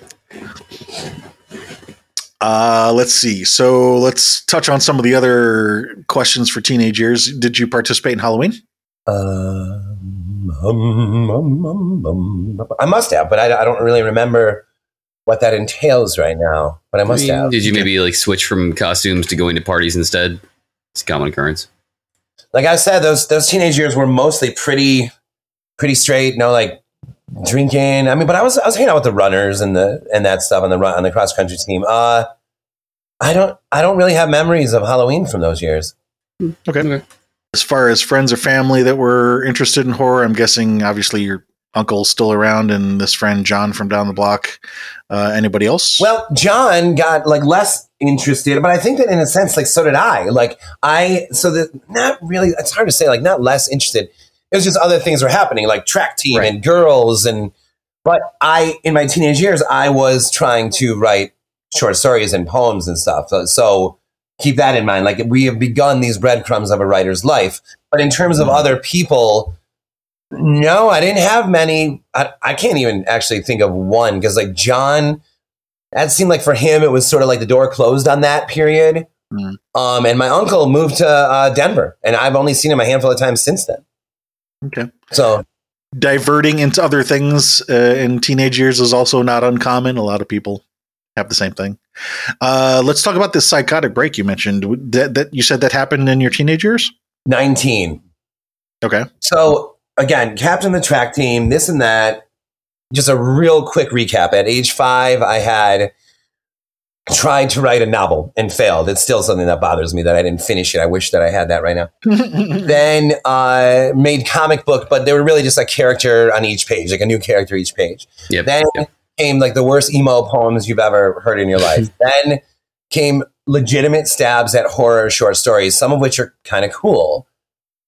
Uh, let's see. So let's touch on some of the other questions for teenage years. Did you participate in Halloween? Um, um, um, um, um, I must have, but I, I don't really remember what that entails right now. But I must I mean, have. Did you maybe like switch from costumes to going to parties instead? It's a common occurrence. like I said, those those teenage years were mostly pretty pretty straight. No like drinking. I mean, but I was I was hanging out with the runners and the and that stuff on the run on the cross country team. Uh, I don't I don't really have memories of Halloween from those years. Okay. As far as friends or family that were interested in horror, I'm guessing obviously your uncle's still around and this friend John from down the block. Uh, anybody else? Well, John got like less interested, but I think that in a sense, like so did I. Like I, so that not really. It's hard to say. Like not less interested. It was just other things were happening, like track team Right. and girls, and. But I, in my teenage years, I was trying to write short stories and poems and stuff. So, so keep that in mind. Like we have begun these breadcrumbs of a writer's life. But in terms of other people, no, I didn't have many. I, I can't even actually think of one because, like, John, that seemed like for him, it was sort of like the door closed on that period. Mm. Um, and my uncle moved to uh, Denver, and I've only seen him a handful of times since then. Okay. So, Diverting into other things uh, in teenage years is also not uncommon. A lot of people have the same thing. Uh, let's talk about this psychotic break you mentioned. That, that you said that happened in your teenage years. 19. Okay. So, again, captain of the track team, this and that. Just a real quick recap. At age five, I had tried to write a novel and failed. It's still something that bothers me that I didn't finish it. I wish that I had that right now. then uh, made comic book, but they were really just a character on each page, like a new character each page. Yep. Then yep. Came like the worst emo poems you've ever heard in your life. then came legitimate stabs at horror short stories, some of which are kind of cool.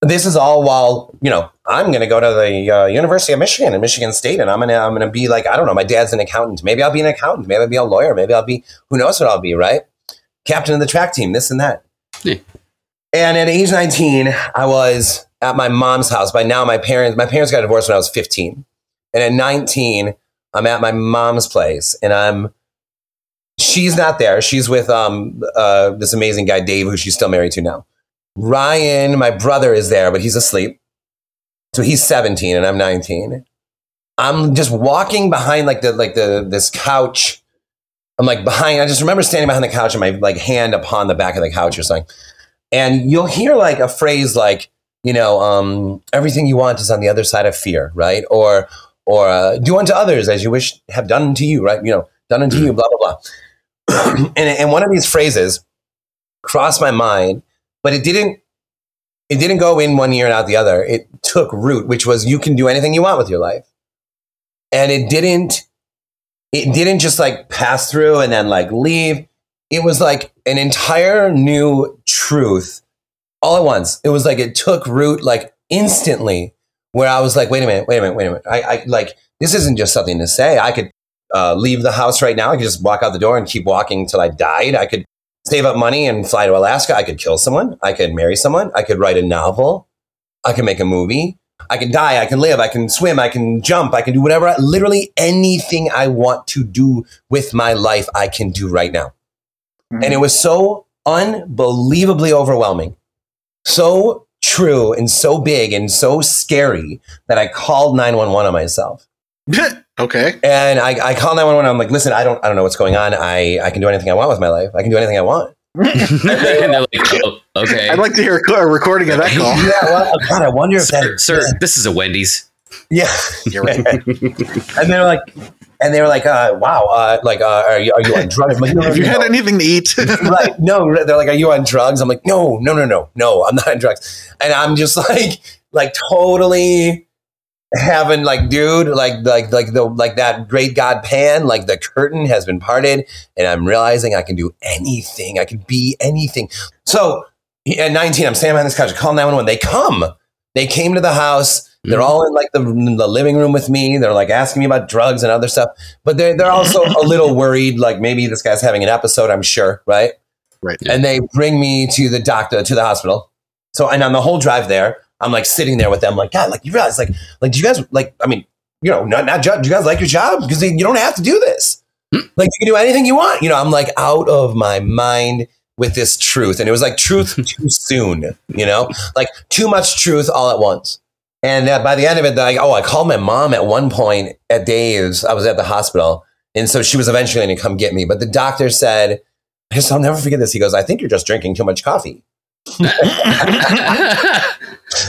This is all while you know I'm going to go to the uh, University of Michigan and Michigan State, and I'm gonna I'm gonna be like I don't know. My dad's an accountant. Maybe I'll be an accountant. Maybe I'll be a lawyer. Maybe I'll be who knows what I'll be. Right? Captain of the track team. This and that. Yeah. And at age 19, I was at my mom's house. By now, my parents my parents got divorced when I was 15, and at 19, I'm at my mom's place, and I'm she's not there. She's with um uh this amazing guy Dave, who she's still married to now. Ryan, my brother, is there, but he's asleep. So he's 17 and I'm 19. I'm just walking behind like the like the this couch. I'm like behind. I just remember standing behind the couch and my like hand upon the back of the couch or something. And you'll hear like a phrase like, you know, um, everything you want is on the other side of fear, right? Or or uh, do unto others as you wish have done unto you, right? You know, done unto you, blah blah blah. and and one of these phrases crossed my mind, but it didn't. It didn't go in one ear and out the other. It took root, which was you can do anything you want with your life, and it didn't. It didn't just like pass through and then like leave. It was like an entire new truth all at once. It was like it took root like instantly. Where I was like, wait a minute, wait a minute, wait a minute. I, I like this isn't just something to say. I could uh, leave the house right now. I could just walk out the door and keep walking until I died. I could save up money and fly to Alaska. I could kill someone. I could marry someone. I could write a novel. I could make a movie. I can die. I can live. I can swim. I can jump. I can do whatever. Literally anything I want to do with my life, I can do right now. Mhm. And it was so unbelievably overwhelming, so true and so big and so scary that I called 911 on myself. okay. And I, I called 911. I'm like, listen, I don't, I don't know what's going on. I, I can do anything I want with my life. I can do anything I want. and they're like, oh, okay. I'd like to hear a recording of that call. Yeah, well, God, I wonder if sir, that, sir, this is a Wendy's. yeah. You're right. and they're like, and they were like, uh, wow, uh, like, uh, are you, are you on drugs? I'm like, no, no, Have you had anything to eat? right. No, they're like, are you on drugs? I'm like, no, no, no, no, no, I'm not on drugs. And I'm just like, like totally having like, dude, like, like, like the, like that great God pan, like the curtain has been parted and I'm realizing I can do anything. I can be anything. So at 19, I'm standing behind this couch, I call 911. They come, they came to the house. They're all in like the, the living room with me. They're like asking me about drugs and other stuff, but they're, they're also a little worried. Like maybe this guy's having an episode, I'm sure. Right. right. And they bring me to the doctor, to the hospital. So, and on the whole drive there, I'm like sitting there with them, like, God, like you realize, like, like, do you guys, like, I mean, you know, not, not, do you guys like your job? Because you don't have to do this. Hmm. Like, you can do anything you want. You know, I'm like out of my mind with this truth. And it was like truth too soon, you know, like too much truth all at once. And uh, by the end of it, like, oh, I called my mom at one point at Dave's. I was at the hospital. And so she was eventually going to come get me. But the doctor said, I guess I'll never forget this. He goes, I think you're just drinking too much coffee. That's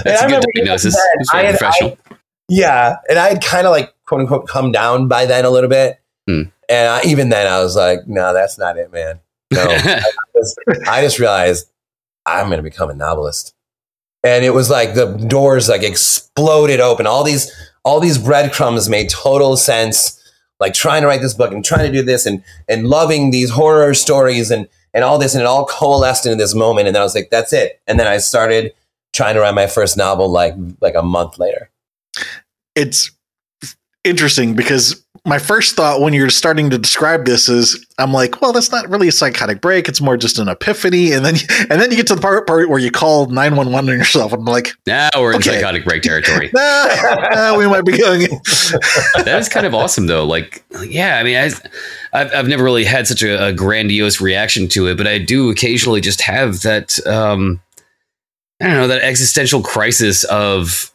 And I a good diagnosis. that I had- professional. Yeah. And I had kind of like, quote unquote, come down by then a little bit. Hmm. And I, even then, I was like, no, that's not it, man. No. I, just, I just realized I'm going to become a novelist. And it was like the doors like exploded open. All these, all these breadcrumbs made total sense. Like trying to write this book and trying to do this and, and loving these horror stories and, and all this. And it all coalesced into this moment. And I was like, that's it. And then I started trying to write my first novel like, like a month later. it's interesting because my first thought when you're starting to describe this is I'm like, well, that's not really a psychotic break. It's more just an epiphany. And then and then you get to the part, part where you call 911 on yourself. And I'm like, now we're in Okay. psychotic break territory. nah, nah, we might be going. that is kind of awesome though like yeah i mean I, I've, I've never really had such a, a grandiose reaction to it but i do occasionally just have that um i don't know that existential crisis of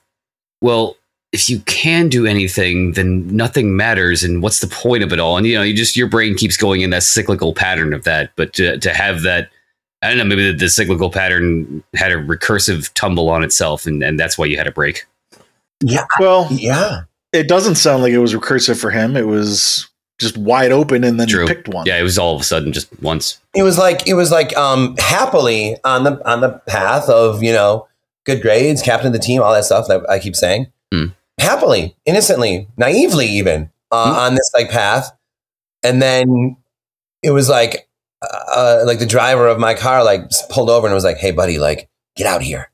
well if you can do anything then nothing matters and what's the point of it all and you know you just your brain keeps going in that cyclical pattern of that but to, to have that i don't know maybe the, the cyclical pattern had a recursive tumble on itself and, and that's why you had a break Yeah. Well, Yeah. it doesn't sound like it was recursive for him. It was just wide open and then True. you picked one. yeah it was all of a sudden just once It was like it was like um happily on the on the path of, you know, good grades, captain of the team, all that stuff that I keep saying. Hmm. Happily, innocently, naively even uh, Hmm. on this like path. And then it was like uh, like the driver of my car like pulled over and was like, "Hey buddy, like get out here."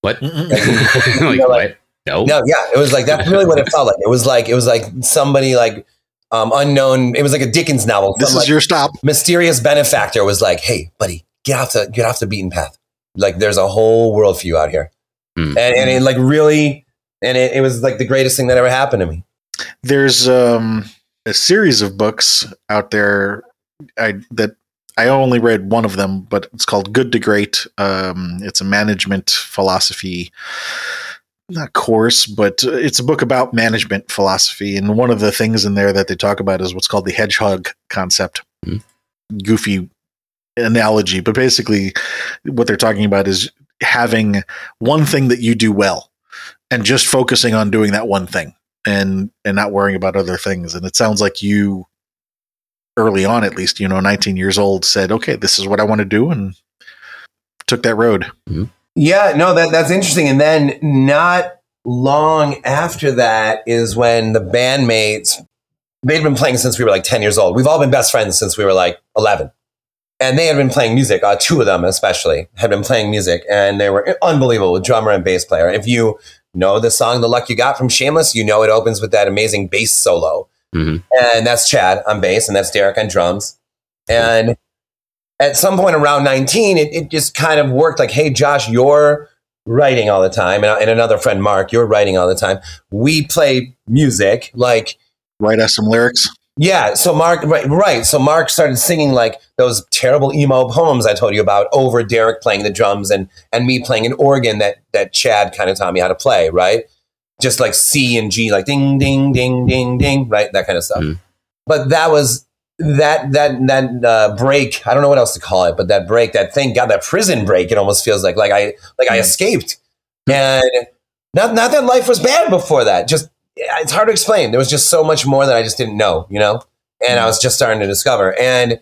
what like, know, like- what? No. No, yeah, it was like that's really what it felt like. It was like it was like somebody like um unknown. It was like a Dickens novel. This Some, is like, your stop. mysterious benefactor was like, "Hey, buddy, get off the get off the beaten path. Like, there's a whole world for you out here." Hmm. And, and it like really, and it, it was like the greatest thing that ever happened to me. There's um, a series of books out there I, that I only read one of them, but it's called Good to Great. Um, it's a management philosophy, not course, but it's a book about management philosophy. And one of the things in there that they talk about is what's called the hedgehog concept. Hmm. Goofy analogy, but basically, what they're talking about is having one thing that you do well and just focusing on doing that one thing and and not worrying about other things and it sounds like you early on at least you know 19 years old said okay this is what i want to do and took that road Yeah, no, that that's interesting. And then not long after that is when the bandmates they'd been playing since we were like 10 years old. We've all been best friends since we were like 11. And they had been playing music, uh, two of them especially had been playing music, and they were unbelievable drummer and bass player. If you know the song The Luck You Got from Shameless, you know it opens with that amazing bass solo. Mhm. And that's Chad on bass, and that's Derek on drums. And at some point around 19, it, it just kind of worked like, hey, Josh, you're writing all the time. And, and another friend, Mark, you're writing all the time. We play music. Like, Write us some lyrics. Yeah. So Mark, right, right. So Mark started singing like those terrible emo poems I told you about over Derek playing the drums and and me playing an organ that that Chad kind of taught me how to play. Right, just like C and G, like ding ding ding ding ding, right, that kind of stuff. Mm. But that was that that that uh, break. I don't know what else to call it, but that break, that thing, God, that prison break. It almost feels like like I like I Mm. escaped, and not not that life was bad before that. Just it's hard to explain. There was just so much more that I just didn't know, you know, and I was just starting to discover. And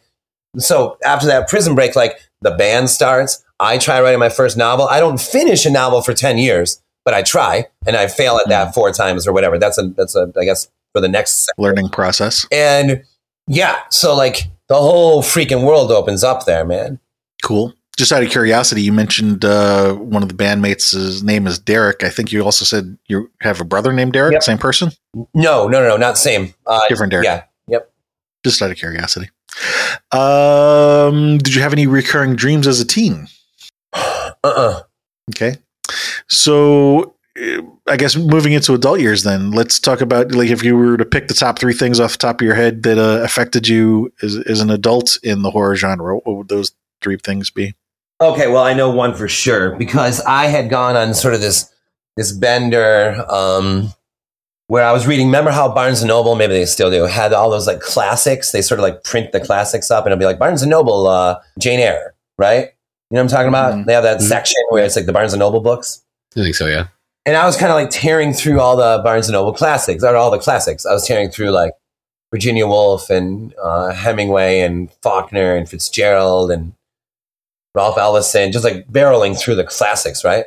so after that prison break, like the band starts, I try writing my first novel. I don't finish a novel for ten years, but I try, and I fail at that mm. four times or whatever. That's a that's a I guess for the next Learning process. and yeah, so like the whole freaking world opens up there, man. Cool. Just out of curiosity, you mentioned uh, one of the bandmates' his name is Derek. I think you also said you have a brother named Derek. Yep. Same person? No, no, no, no, not same. Uh, Different Derek. Yeah, yep. Just out of curiosity. Um, did you have any recurring dreams as a teen? Uh-uh. Okay. So uh, I guess moving into adult years, then let's talk about like if you were to pick the top three things off the top of your head that uh, affected you as, as an adult in the horror genre. What would those three things be? Okay, well, I know one for sure because I had gone on sort of this this bender um, where I was reading. Remember how Barnes and Noble, maybe they still do, had all those like classics. They sort of like print the classics up, and it'll be like Barnes and Noble, uh, Jane Eyre, right? You know what I'm talking about? Mhm. They have that Mhm. section where it's like the Barnes and Noble books. I think so. Yeah. and I was kind of like tearing through all the Barnes and Noble classics, or all the classics. I was tearing through like Virginia Woolf and uh, Hemingway and Faulkner and Fitzgerald and Ralph Ellison, just like barreling through the classics, right?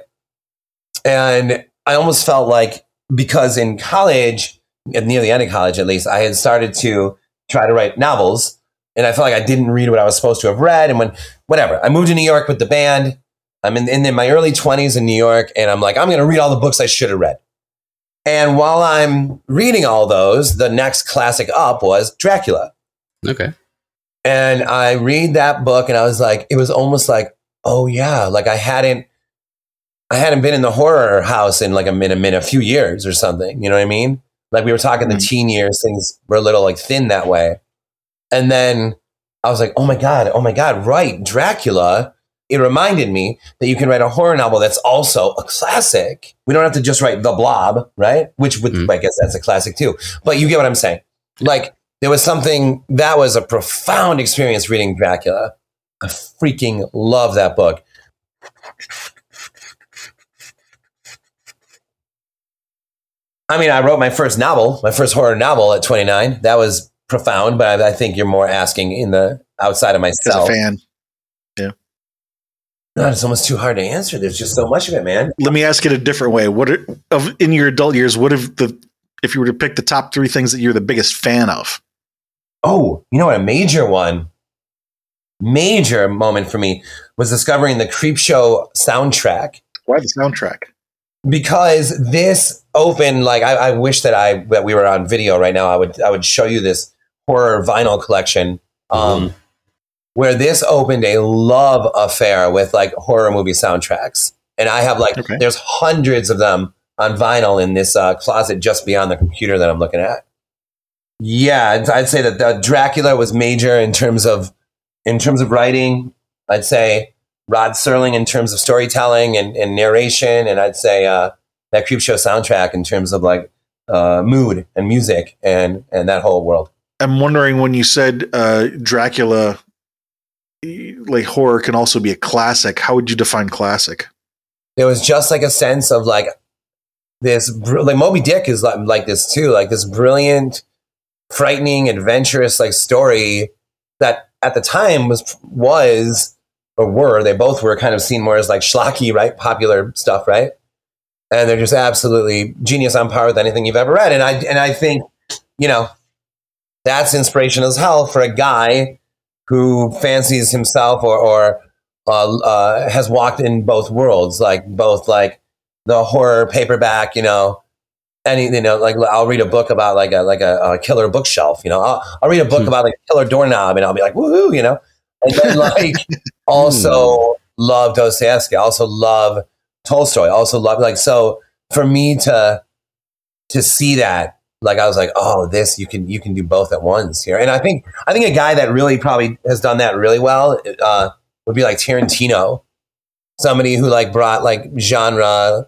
And I almost felt like because in college, near the end of college at least, I had started to try to write novels, and I felt like I didn't read what I was supposed to have read. And when whatever, I moved to New York with the band. I'm in, in my early 20s in New York, and I'm like, I'm going to read all the books I should have read. And while I'm reading all those, the next classic up was Dracula. Okay. And I read that book, and I was like, it was almost like, oh yeah, like I hadn't, I hadn't been in the horror house in like a minute, in a few years or something. You know what I mean? Like we were talking the Mhm. teen years, things were a little like thin that way. And then I was like, oh my god, oh my god, right, Dracula. It reminded me that you can write a horror novel that's also a classic. We don't have to just write The Blob, right? Which would, Mhm. I guess that's a classic too. But you get what I'm saying. Like there was something that was a profound experience reading Dracula. I freaking love that book. I mean, I wrote my first novel, my first horror novel at 29. That was profound, but I, I think you're more asking in the outside of As a myself. fan, God, it's almost too hard to answer. There's just so much of it, man. let me ask it a different way. What are, of in your adult years? What have the if you were to pick the top three things that you're the biggest fan of? Oh, you know what? A major one, major moment for me was discovering the Creepshow soundtrack. Why the soundtrack? because this opened like I, I wish that I that we were on video right now. I would I would show you this horror vinyl collection. Um, where this opened a love affair with like horror movie soundtracks. And I have like Okay. there's hundreds of them on vinyl in this uh, closet just beyond the computer that I'm looking at. Yeah, I'd, say that the Dracula was major in terms of in terms of writing. I'd say Rod Serling in terms of storytelling and, and narration, and I'd say uh, that Creepshow soundtrack in terms of like uh, mood and music and and that whole world. I'm wondering when you said uh, Dracula, like horror can also be a classic. How would you define classic? there was just like a sense of like this like Moby Dick is like, like this too like this brilliant frightening adventurous like story that at the time was was or were they both were kind of seen more as like schlocky right? Popular stuff right? And they're just absolutely genius on par with anything you've ever read. And I and I think you know that's inspiration as hell for a guy who fancies himself or or uh, uh, has walked in both worlds, like both like the horror paperback, you know, any you know, like I'll read a book about like a like a, a killer bookshelf, you know, I'll, I'll read a book Hmm. about like a killer doorknob, and I'll be like, woohoo, you know, and then like also love Dostoevsky, also love Tolstoy, also love like so for me to to see that like I was like, oh, this you can you can do both at once here. And I think I think a guy that really probably has done that really well uh, would be like Tarantino, somebody who like brought like genre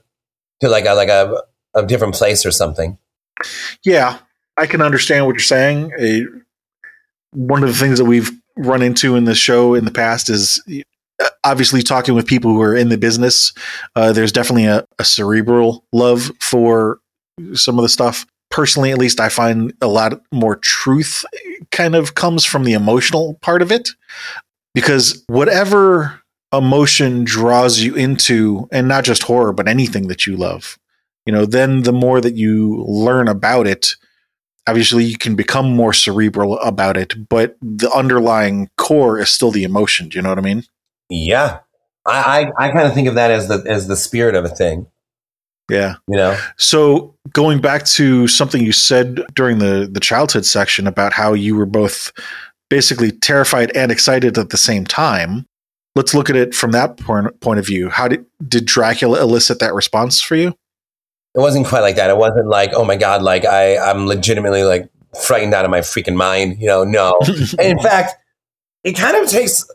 to like a like a, a different place or something. Yeah, I can understand what you're saying. Uh, one of the things that we've run into in the show in the past is uh, obviously talking with people who are in the business. Uh, there's definitely a, a cerebral love for some of the stuff personally at least i find a lot more truth kind of comes from the emotional part of it because whatever emotion draws you into and not just horror but anything that you love you know then the more that you learn about it obviously you can become more cerebral about it but the underlying core is still the emotion do you know what i mean yeah i i, I kind of think of that as the as the spirit of a thing yeah. You know? So going back to something you said during the, the childhood section about how you were both basically terrified and excited at the same time. Let's look at it from that point, point of view. How did, did Dracula elicit that response for you? It wasn't quite like that. It wasn't like, oh my God, like I, I'm legitimately like frightened out of my freaking mind. You know, no. in fact, it kind of takes,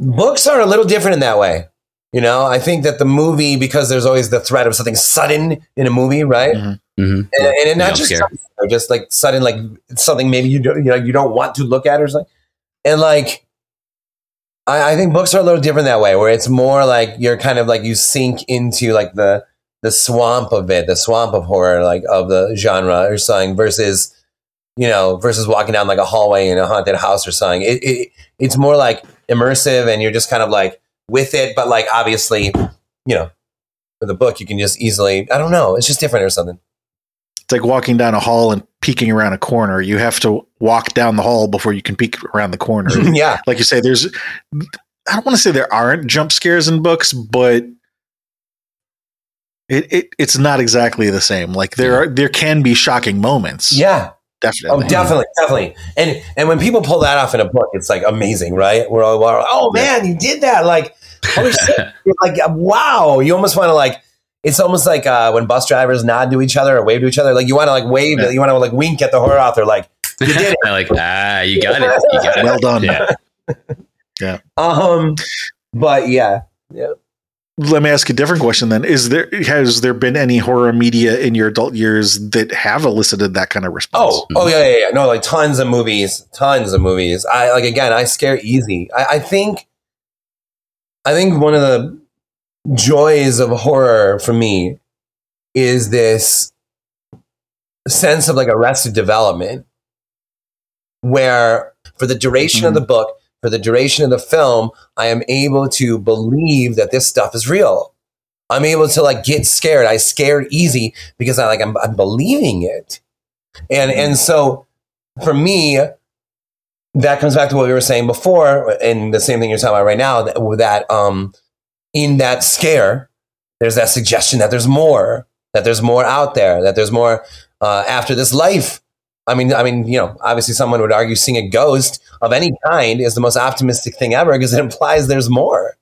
books are a little different in that way. You know, I think that the movie because there's always the threat of something sudden in a movie, right? Mm-hmm. Mm-hmm. And, and, and, not just sudden, just like sudden, like something maybe you don't, you know you don't want to look at or something. And like, I, I think books are a little different that way, where it's more like you're kind of like you sink into like the the swamp of it, the swamp of horror, like of the genre or something, versus you know, versus walking down like a hallway in a haunted house or something. It, it it's more like immersive, and you're just kind of like with it, but like obviously, you know, with a book you can just easily I don't know, it's just different or something. It's like walking down a hall and peeking around a corner. You have to walk down the hall before you can peek around the corner. yeah. Like you say, there's I don't want to say there aren't jump scares in books, but it, it it's not exactly the same. Like there are there can be shocking moments. Yeah. Definitely. Oh, definitely, definitely. And and when people pull that off in a book, it's like amazing, right? We're all, we're all oh man, you did that! Like, holy shit! like, wow! You almost want to like. It's almost like uh, when bus drivers nod to each other or wave to each other. Like you want to like wave, yeah. you want to like wink at the horror author. Like you did it. like ah, you got it. You got it. Well done. Yeah. yeah. Um. But yeah. Yeah let me ask a different question then is there has there been any horror media in your adult years that have elicited that kind of response oh oh yeah yeah, yeah. no like tons of movies tons of movies i like again i scare easy I, I think i think one of the joys of horror for me is this sense of like arrested development where for the duration mm-hmm. of the book for the duration of the film, I am able to believe that this stuff is real. I'm able to like get scared. I scared easy because I like I'm, I'm believing it. And and so for me, that comes back to what we were saying before, and the same thing you're talking about right now. That, that um, in that scare, there's that suggestion that there's more, that there's more out there, that there's more uh, after this life. I mean, I mean, you know, obviously, someone would argue seeing a ghost of any kind is the most optimistic thing ever because it implies there's more.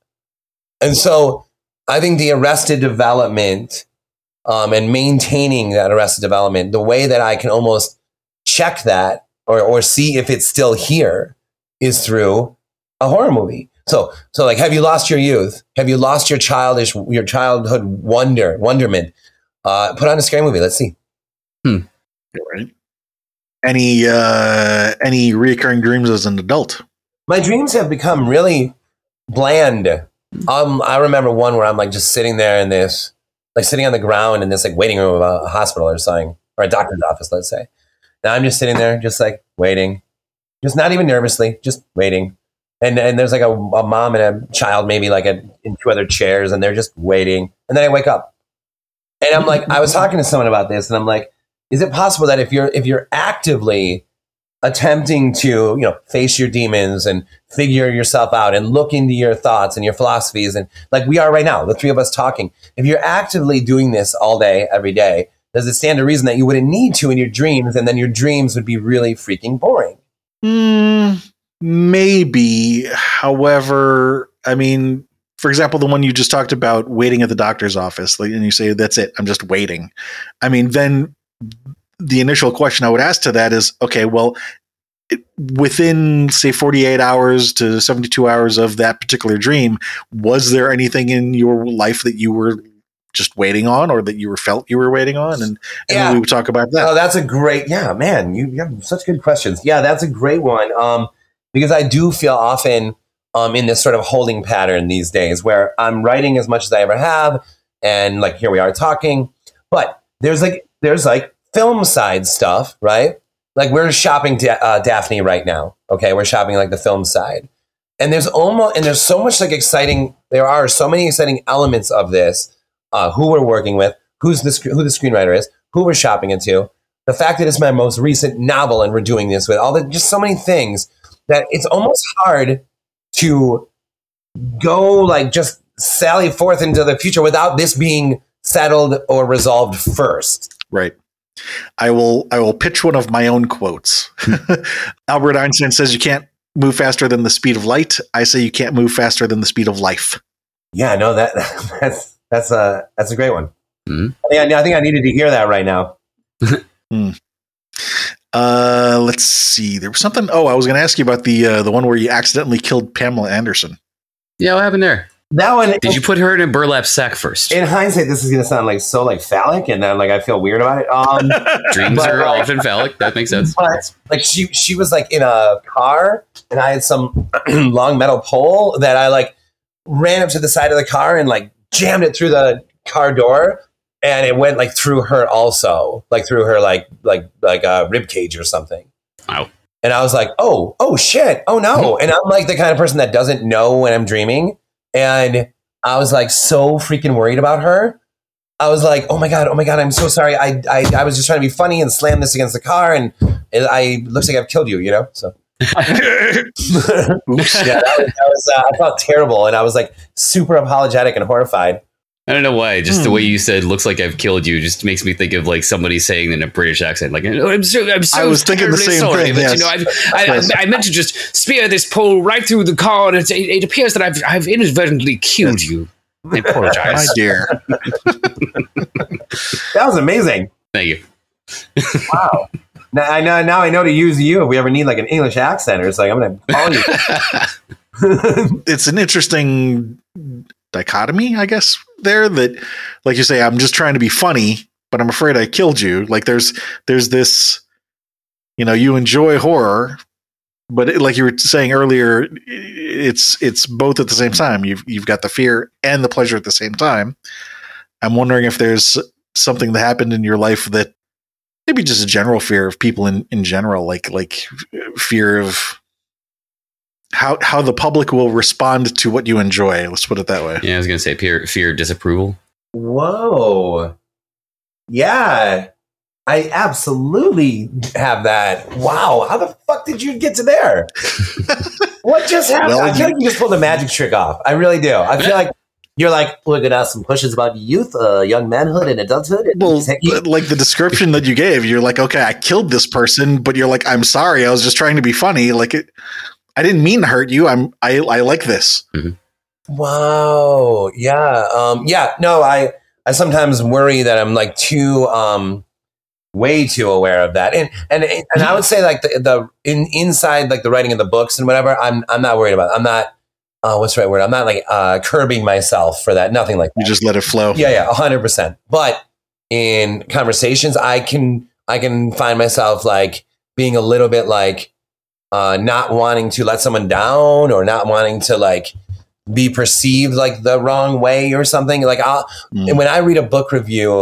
And so, I think the arrested development um, and maintaining that arrested development, the way that I can almost check that or or see if it's still here, is through a horror movie. So, so like, have you lost your youth? Have you lost your childish, your childhood wonder, wonderment? Uh, put on a scary movie. Let's see. Hmm. Right any uh, any reoccurring dreams as an adult? My dreams have become really bland. Um, I remember one where I'm like just sitting there in this, like sitting on the ground in this like waiting room of a hospital or something, or a doctor's office, let's say. Now I'm just sitting there, just like waiting, just not even nervously, just waiting. And and there's like a, a mom and a child, maybe like a, in two other chairs, and they're just waiting. And then I wake up, and I'm like, I was talking to someone about this, and I'm like, is it possible that if you're if you're actively attempting to you know face your demons and figure yourself out and look into your thoughts and your philosophies and like we are right now the three of us talking if you're actively doing this all day every day does it stand to reason that you wouldn't need to in your dreams and then your dreams would be really freaking boring mm, maybe. However, I mean, for example, the one you just talked about, waiting at the doctor's office, and you say, "That's it, I'm just waiting." I mean, then the initial question I would ask to that is, okay, well, within say 48 hours to 72 hours of that particular dream, was there anything in your life that you were just waiting on, or that you were felt you were waiting on, and, and Yeah. we would talk about that. Oh, that's a great, yeah, man. You, you have such good questions. Yeah, that's a great one. Um, because I do feel often um, in this sort of holding pattern these days where I'm writing as much as I ever have, and like here we are talking, but there's like there's like film side stuff, right? Like we're shopping Da- uh, Daphne right now. Okay, we're shopping like the film side, and there's almost and there's so much like exciting. There are so many exciting elements of this. Uh, who we're working with, who's the sc- who the screenwriter is, who we're shopping into, the fact that it's my most recent novel and we're doing this with all the just so many things that it's almost hard to go like just sally forth into the future without this being settled or resolved first. Right. I will I will pitch one of my own quotes. Albert Einstein says you can't move faster than the speed of light. I say you can't move faster than the speed of life. Yeah, no, that that's that's a that's a great one. Mhm. I, think I, I think I needed to hear that right now. Uh let's see. There was something oh, I was going to ask you about the uh, the one where you accidentally killed Pamela Anderson. Yeah, what happened there? That one Did you put her in a burlap sack first? in hindsight, this is gonna sound like so like phallic, and then like I feel weird about it. Um, Dreams But, are often phallic. That makes sense. but like she she was like in a car, and I had some long metal pole that I like ran up to the side of the car and like jammed it through the car door, and it went like through her also, like through her like like like a rib cage or something. Wow. And I was like, oh, oh shit, oh no. And I'm like the kind of person that doesn't know when I'm dreaming. And I was like so freaking worried about her. I was like, oh my God, oh my God, I'm so sorry. I, I, I was just trying to be funny and slam this against the car. And it, I looks like I've killed you, you know? So yeah, that was, that was uh, I felt terrible. And I was like super apologetic and horrified. I don't know why. Just the Hmm. way you said "looks like I've killed you" just makes me think of like somebody saying in a British accent, like "Oh, "I'm so, I'm so I was thinking the same sorry, thing, but yes. you know, I've, I, Yes. I, I meant to just spear this pole right through the car, and it, it appears that I've, I've inadvertently killed you. I My apologize. dear. That was amazing. Thank you. Wow. now I know now I know to use you if we ever need like an English accent or it's like I'm gonna call you. it's an interesting dichotomy, I guess, there that like you say, I'm just trying to be funny, but I'm afraid I killed you. Like there's there's this you know, you enjoy horror, but it, like you were saying earlier, it's it's both at the same time. You've you've got the fear and the pleasure at the same time. I'm wondering if there's something that happened in your life that maybe just a general fear of people in, in general, like like fear of how how the public will respond to what you enjoy. Let's put it that way. Yeah, I was gonna say fear, fear, disapproval. Whoa. Yeah. I absolutely have that. Wow. How the fuck did you get to there? what just happened? Well, I feel like you just pulled a magic trick off. I really do. I feel like you're like, we're going to ask some questions about youth, uh, young manhood, and adulthood. And Well, like the description that you gave, you're like, okay, I killed this person, but you're like, I'm sorry, I was just trying to be funny. Like it, I didn't mean to hurt you. I'm I I like this. Wow. Yeah. Um, yeah. No, I, I sometimes worry that I'm like too, um, way too aware of that. And, and, and I would say like the, the, in, inside like the writing of the books and whatever, I'm, I'm not worried about it. I'm not, uh, what's the right word? I'm not like, uh, curbing myself for that. Nothing like You just let it flow. Yeah. Yeah. a hundred percent. But in conversations, I can, I can find myself like being a little bit like, uh, not wanting to let someone down or not wanting to like be perceived like the wrong way or something. Like I'll, Mm. when I read a book review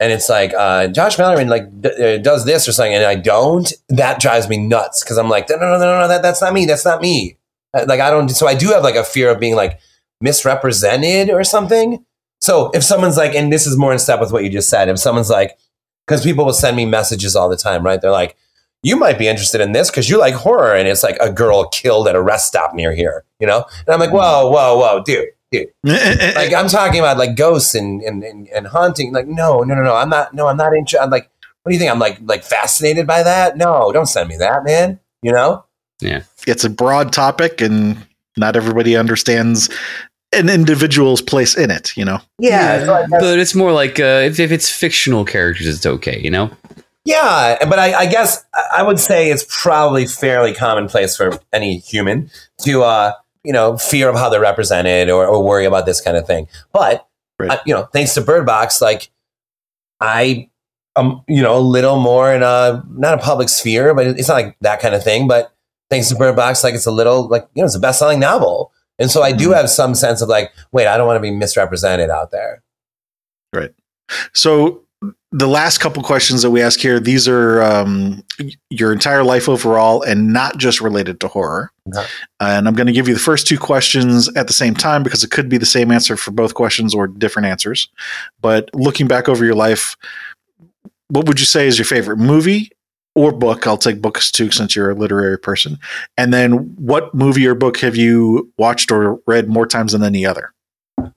and it's like uh, Josh Malerman like d- uh, does this or something, and I don't, that drives me nuts because I'm like, no, no, no, no, no, that, that's not me. That's not me. Uh, Like I don't. So I do have like a fear of being like misrepresented or something. So if someone's like, and this is more in step with what you just said, if someone's like, because people will send me messages all the time, right? They're like, you might be interested in this because you like horror, and it's like a girl killed at a rest stop near here, you know? And I'm like, whoa, whoa, whoa, dude, dude. Like I'm talking about like ghosts and and, and, and haunting. Like, no, no, no, no. I'm not no, I'm not interested. I'm like, what do you think? I'm like like fascinated by that? No, don't send me that, man. You know? Yeah. it's a broad topic, and not everybody understands an individual's place in it. You know, Yeah, so I guess- but it's more like uh, if, if it's fictional characters, it's okay, you know? Yeah. But I, I guess I- would say it's probably fairly commonplace for any human to, uh, you know, fear of how they're represented or, or worry about this kind of thing. But Right. I- you know, thanks to Bird Box, like I, am, you know, a little more in a not a public sphere, but it's not like that kind of thing. But thanks to Bird Box, like it's a little like you know, it's a best selling novel, and so I do Mhm. have some sense of like, wait, I don't want to be misrepresented out there. Right. So the last couple questions that we ask here, these are um, your entire life overall and not just related to horror. Okay. And I'm going to give you the first two questions at the same time because it could be the same answer for both questions or different answers. But looking back over your life, what would you say is your favorite movie or book? I'll take books too since you're a literary person. And then what movie or book have you watched or read more times than any other?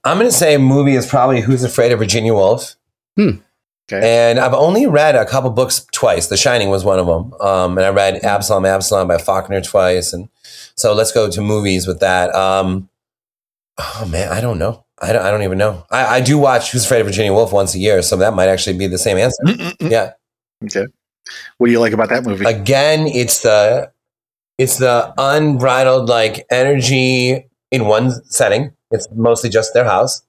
I'm going to say movie is probably Who's Afraid of Virginia Woolf. Hmm. Okay. And I've only read a couple books twice. The Shining was one of them. Um, and I read Absalom, Absalom by Faulkner twice. And so let's go to movies with that. Um, oh man, I don't know. I don't, I don't even know. I, I do watch Who's Afraid of Virginia Woolf once a year, so that might actually be the same answer. Mm-mm-mm. Yeah. Okay. What do you like about that movie? Again, it's the it's the unbridled like energy in one setting. It's mostly just their house.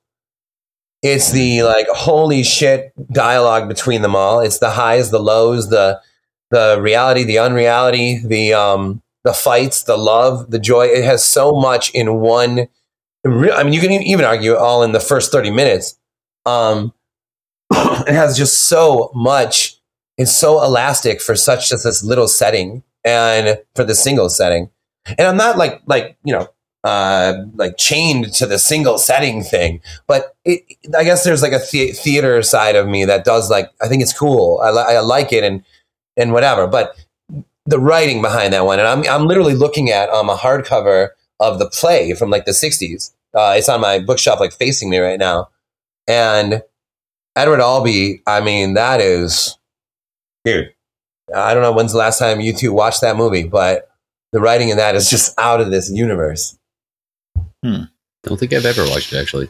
It's the like holy shit dialogue between them all. It's the highs, the lows, the the reality, the unreality, the um the fights, the love, the joy. It has so much in one. I mean, you can even argue all in the first thirty minutes. Um, it has just so much it's so elastic for such just this little setting and for the single setting. And I'm not like like you know uh, like chained to the single setting thing, but it, I guess there's like a the- theater side of me that does like I think it's cool. I, li- I like it and and whatever. But the writing behind that one, and I'm I'm literally looking at um, a hardcover of the play from like the '60s. Uh, it's on my bookshelf, like facing me right now, and Edward Albee. I mean, that is dude. I don't know when's the last time you two watched that movie, but the writing in that is just out of this universe. Don't think I've ever watched it, actually.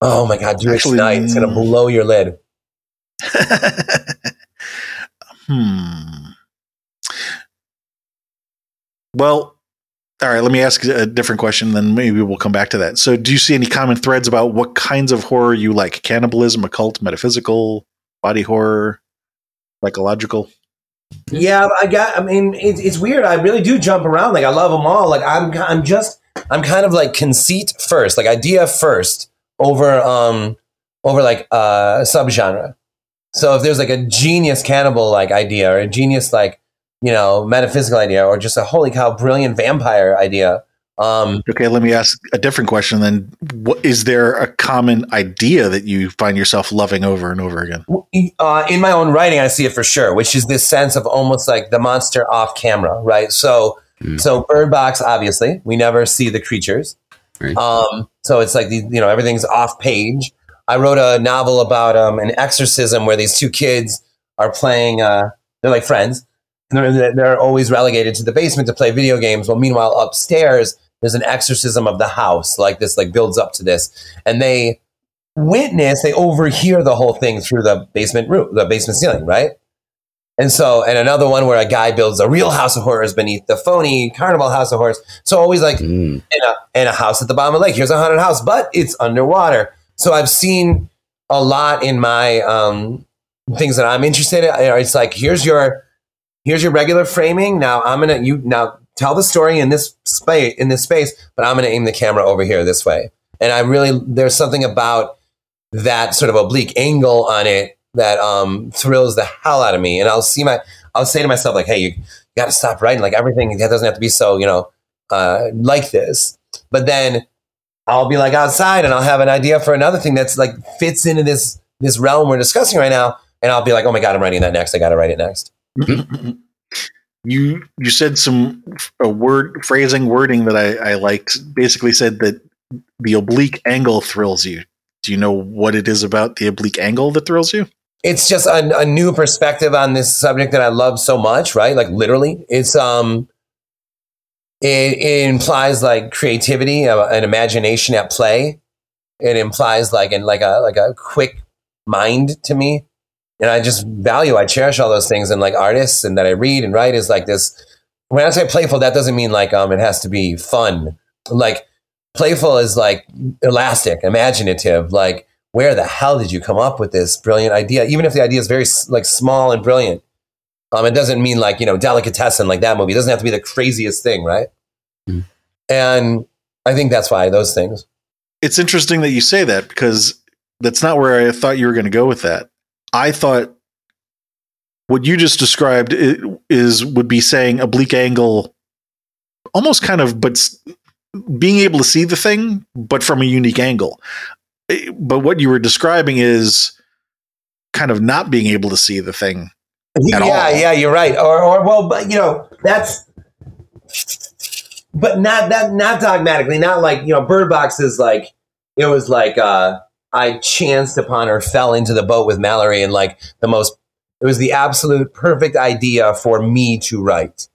Oh my god, do it Actually, tonight. It's gonna mm. blow your lid. hmm. Well, all right. Let me ask a different question, then maybe we'll come back to that. So, do you see any common threads about what kinds of horror you like? Cannibalism, occult, metaphysical, body horror, psychological? Yeah, I got. I mean, it's it's weird. I really do jump around. Like I love them all. Like I'm I'm just I'm kind of like conceit first, like idea first over um over like uh subgenre. So if there's like a genius cannibal like idea or a genius like you know metaphysical idea or just a holy cow brilliant vampire idea, um Okay, let me ask a different question. Then, what is there a common idea that you find yourself loving over and over again? uh, in my own writing, I see it for sure, which is this sense of almost like the monster off camera, right? So, Mm. so Bird Box, obviously, we never see the creatures. Right. Um, so it's like the, you know everything's off page. I wrote a novel about um, an exorcism where these two kids are playing. Uh, they're like friends. And they're, they're always relegated to the basement to play video games. Well, meanwhile, upstairs there's an exorcism of the house. Like this, like builds up to this, and they witness, they overhear the whole thing through the basement roof, the basement ceiling, right? And so, and another one where a guy builds a real house of horrors beneath the phony carnival house of horrors. So always like Mm. in a in a house at the bottom of the lake. Here's a haunted house, but it's underwater. So I've seen a lot in my um, things that I'm interested in. It's like here's your here's your regular framing. Now I'm gonna you now tell the story in this space in this space, but I'm gonna aim the camera over here this way. And I really there's something about that sort of oblique angle on it that um, thrills the hell out of me. And I'll see my I'll say to myself like, hey, you got to stop writing. Like everything that doesn't have to be so you know uh, like this. But then I'll be like outside and I'll have an idea for another thing that's like fits into this this realm we're discussing right now, and I'll be like, oh my god, I'm writing that next. I got to write it next. you you said some a word phrasing wording that I, I liked. Basically, said that the oblique angle thrills you. Do you know what it is about the oblique angle that thrills you? It's just a, a new perspective on this subject that I love so much, right? Like literally, it's um, it, it implies like creativity, uh, an imagination at play. It implies like and like a like a quick mind to me, and I just value, I cherish all those things. And like artists and that I read and write is like this. When I say playful, that doesn't mean like um it has to be fun. Like playful is like elastic, imaginative. Like where the hell did you come up with this brilliant idea? Even if the idea is very like small and brilliant, um, it doesn't mean like you know delicatessen like that movie. It doesn't have to be the craziest thing, right? Mhm. And I think that's why those things. It's interesting that you say that because that's not where I thought you were going to go with that. I thought what you just described i- is would be saying oblique angle, almost kind of, but being able to see the thing, but from a unique angle. But what you were describing is kind of not being able to see the thing. At yeah, all. yeah, you're right. Or, or well, but you know, that's, but not that, not dogmatically, not like you know, Bird Box is like it was like uh I chanced upon or fell into the boat with Malorie, and like the most, it was the absolute perfect idea for me to write,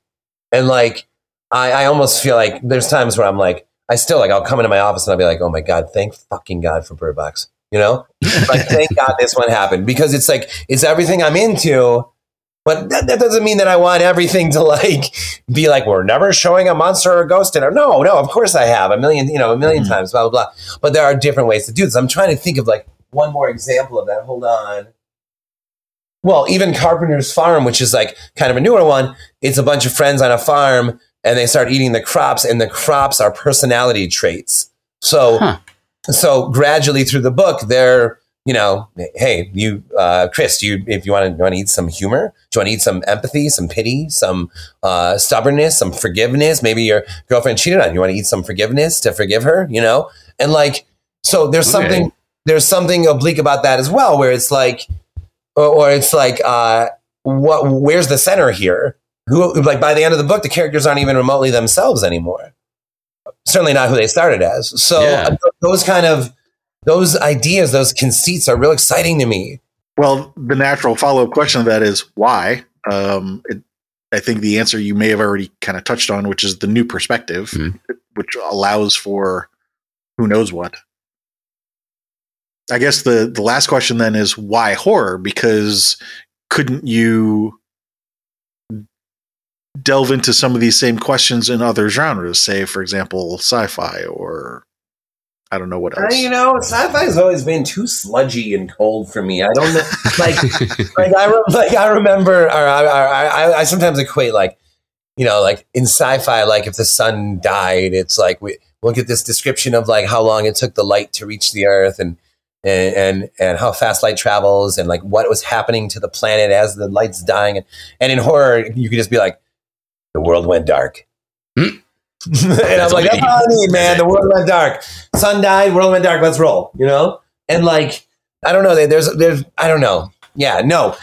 and like I, I almost feel like there's times where I'm like, I still like I'll come into my office and I'll be like, oh my god, thank fucking god for Bird Box, you know, like thank god this one happened because it's like it's everything I'm into. But that, that doesn't mean that I want everything to like be like we're never showing a monster or a ghost in it. No, no, of course I have a million, you know, a 1000000 Mhm. times, blah blah blah. But there are different ways to do this. I'm trying to think of like one more example of that. Hold on. Well, even Carpenter's Farm, which is like kind of a newer one, it's a bunch of friends on a farm and they start eating the crops, and the crops are personality traits. So, Huh. so gradually through the book, they're you know, hey, you, uh, Chris, do you, if you want to, want to eat some humor, do you want to eat some empathy, some pity, some uh, stubbornness, some forgiveness? Maybe your girlfriend cheated on you. You want to eat some forgiveness to forgive her, you know? And like, so there's Okay. something, there's something oblique about that as well, where it's like, or, or it's like, uh, what, where's the center here? Who, like, by the end of the book, the characters aren't even remotely themselves anymore. Certainly not who they started as. So Yeah. uh, those kind of, those ideas, those conceits are real exciting to me. Well, the natural follow up question of that is why? Um, it, I think the answer you may have already kind of touched on, which is the new perspective, Mhm. which allows for who knows what. I guess the the last question then is why horror? Because couldn't you delve into some of these same questions in other genres? Say, for example, sci-fi or I don't know what Uh, else. you know, sci-fi has always been too sludgy and cold for me. I don't know, like, like I re- like I remember, or I, I, I, I sometimes equate like, you know, like in sci-fi, like if the sun died, it's like we we'll get this description of like how long it took the light to reach the Earth and and and, and how fast light travels and like what was happening to the planet as the light's dying. And, and in horror, you could just be like, the world went dark. Hmm. and I'm like, that's all I need, man. The world went dark. Sun died, world went dark. Let's roll. You know, and like, I don't know. There's, there's, I don't know. Yeah, no.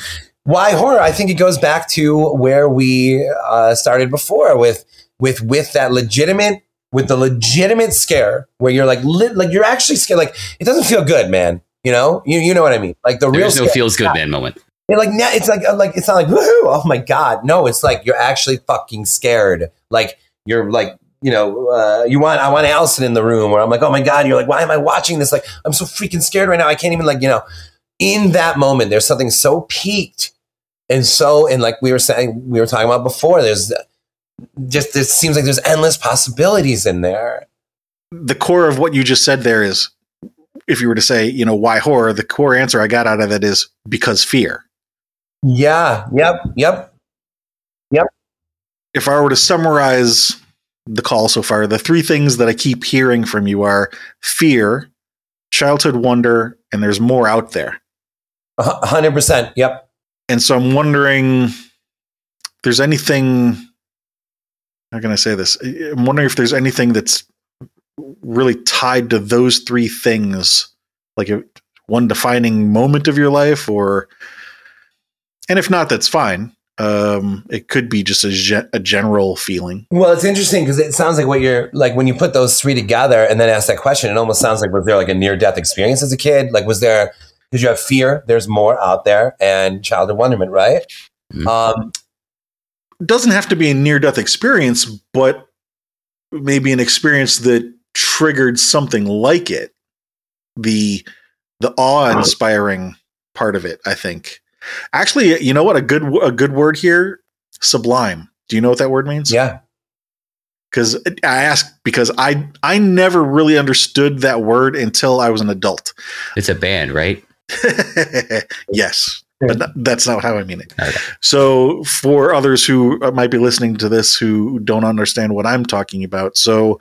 Why horror? I think it goes back to where we uh, started before with, with, with that legitimate, with the legitimate scare where you're like, lit, like you're actually scared. Like it doesn't feel good, man. You know, you, you know what I mean? Like the real There's no feels good man moment. Like now it's like like it's not like woohoo, oh my god. No, it's like you're actually fucking scared. Like you're like you know uh, you want I want Allison in the room where I'm like oh my god. You're like why am I watching this? Like I'm so freaking scared right now. I can't even like you know. In that moment, there's something so peaked and so and like we were saying we were talking about before. There's just it seems like there's endless possibilities in there. the core of what you just said there is if you were to say, you know, why horror, the core answer I got out of that is because fear. Yeah. Yep. Yep. Yep. If I were to summarize the call so far, the three things that I keep hearing from you are fear, childhood wonder, and there's more out there. A hundred percent. Yep. And so I'm wondering if there's anything how can I say this? I'm wondering if there's anything that's really tied to those three things, like a, one defining moment of your life, or, and if not, that's fine. Um, it could be just a, ge- a general feeling. Well, it's interesting because it sounds like what you're like when you put those three together and then ask that question. It almost sounds like was there like a near death experience as a kid? Like was there? Did you have fear? There's more out there, and childhood wonderment, right? Mhm. Um, doesn't have to be a near death experience, but maybe an experience that triggered something like it. The the awe inspiring part of it, I think. Actually, you know what? A good a good word here, sublime. Do you know what that word means? Yeah. Because I ask because I I never really understood that word until I was an adult. It's a band, right? yes, but th- that's not how I mean it. Okay. So, for others who uh, might be listening to this who don't understand what I'm talking about, so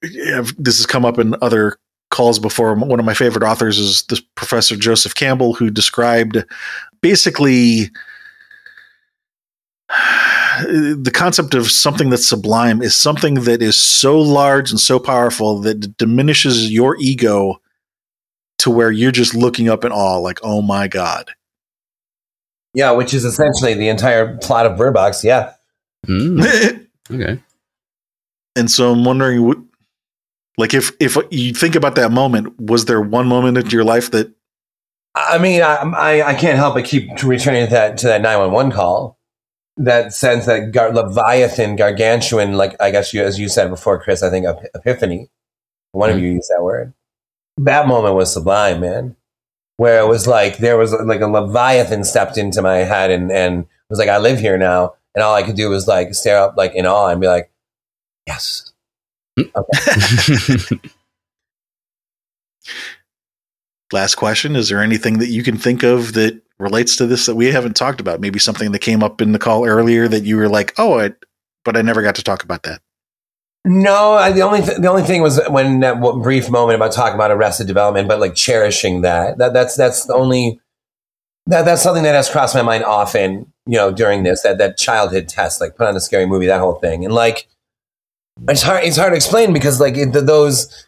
this has come up in other calls before. One of my favorite authors is this Professor Joseph Campbell, who described basically the concept of something that's sublime is something that is so large and so powerful that it diminishes your ego to where you're just looking up in awe, like, oh my God. Yeah, which is essentially the entire plot of Bird Box. Yeah. Mm, okay. and so I'm wondering, what- like, if if you think about that moment, was there one moment in your life that I mean, I, I, I can't help but keep returning to that to that nine one one call. That sense that gar- Leviathan, gargantuan, like I guess you as you said before, Chris. I think ep- epiphany. One of mm-hmm. you used that word. That moment was sublime, man. Where it was like there was like a Leviathan stepped into my head and and was like, I live here now, and all I could do was like stare up like in awe and be like, yes. last question? Is there anything that you can think of that relates to this that we haven't talked about? Maybe something that came up in the call earlier that you were like, oh, I, but I never got to talk about that. No, I, the only th- the only thing was when that brief moment about talking about Arrested Development, but like cherishing that. That that's that's the only that that's something that has crossed my mind often. You know, during this that that childhood test, like put on a scary movie, that whole thing, and like it's hard it's hard to explain because like it, those,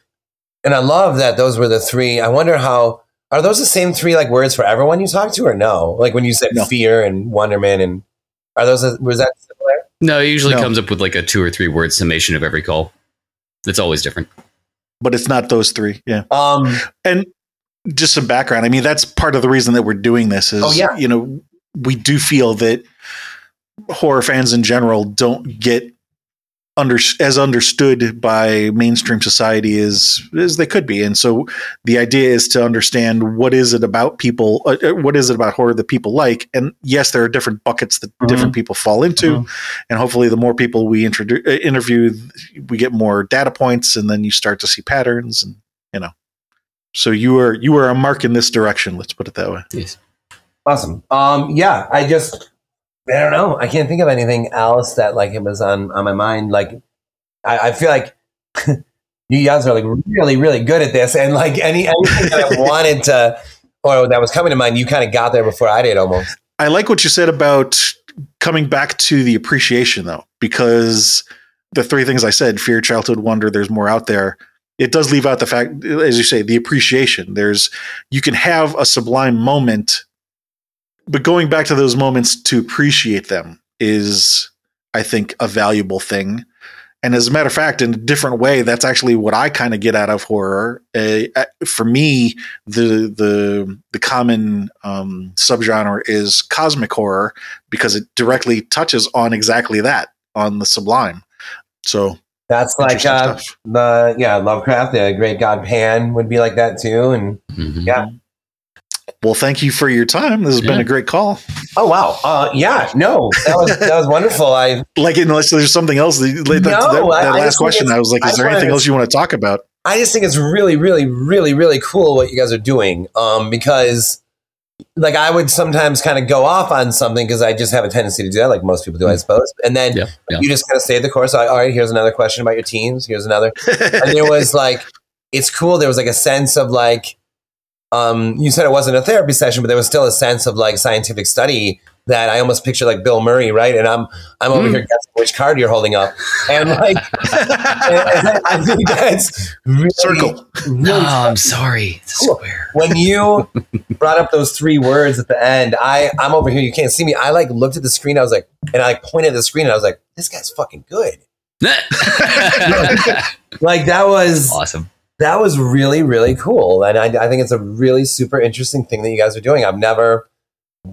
and I love that those were the three. I wonder how are those the same three like words for everyone you talk to, or no? Like when you said No. fear and wonderment, and are those was that similar? no, it usually No. comes up with like a two or three word summation of every call. It's always different. But it's not those three. Yeah. Um, And just some background. I mean, that's part of the reason that we're doing this is, Oh, yeah. you know, we do feel that horror fans in general don't get under as understood by mainstream society as as they could be. And so the idea is to understand what is it about people, uh, uh, what is it about horror that people like? And yes, there are different buckets that Mhm. different people fall into. And hopefully, the more people we introduce, uh, interview, we get more data points, and then you start to see patterns, and you know. So you are you are a mark in this direction. Let's put it that way. Yes. Awesome. Um, yeah, I just I don't know. I can't think of anything else that like it was on on my mind. Like I, I feel like you guys are like really really good at this, and like any anything that I wanted to or that was coming to mind, you kind of got there before I did almost. I like what you said about coming back to the appreciation, though, because the three things I said fear, childhood, wonder, there's more out there. It does leave out the fact, as you say, the appreciation. There's, you can have a sublime moment, but going back to those moments to appreciate them is, I think, a valuable thing. And as a matter of fact, in a different way, that's actually what I kind of get out of horror. Uh, uh, for me, the the the common um, subgenre is cosmic horror because it directly touches on exactly that, on the sublime. So That's like uh, the yeah Lovecraft, the Great God Pan would be like that too, and Mhm. Yeah. Well, thank you for your time. This has been a great call. oh wow, uh, yeah, no, that was that was wonderful. I Like, unless there's something else, that, that, No, that, that I last just think question, I was like, is just there anything else you want to talk about? I just think it's really, really, really, really cool what you guys are doing. Um, because like I would sometimes kind of go off on something because I just have a tendency to do that, like most people do, I suppose. And then Yeah, yeah. you just kind of stay the course. Like, all right, here's another question about your teams. Here's another. And there was like, it's cool. There was like a sense of like, um, you said it wasn't a therapy session, but there was still a sense of like scientific study that I almost picture like Bill Murray, right? And I'm I'm over Mm. here guessing which card you're holding up, and like and I think that's really, Circle. really No, I'm sorry. Cool. square. when you brought up those three words at the end, I I'm over here. You can't see me. I like looked at the screen. I was like, and I like pointed at the screen. and I was like, this guy's fucking good. Like that was awesome. That was really really cool, and I, I think it's a really super interesting thing that you guys are doing. I've never,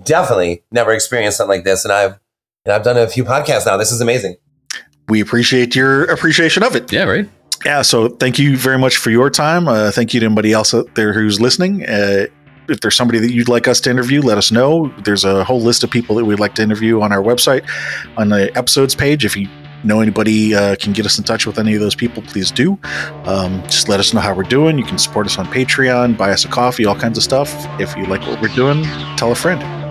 definitely never experienced something like this, and I've and I've done a few podcasts now. This is amazing. we appreciate your appreciation of it. Yeah, right. Yeah, so thank you very much for your time. Uh, thank you to anybody else out there who's listening. Uh, if there's somebody that you'd like us to interview, let us know. There's a whole list of people that we'd like to interview on our website on the episodes page. If you know anybody uh, can get us in touch with any of those people, please do. Um, just let us know how we're doing. You can support us on Patreon, buy us a coffee, all kinds of stuff. If you like what we're doing, tell a friend.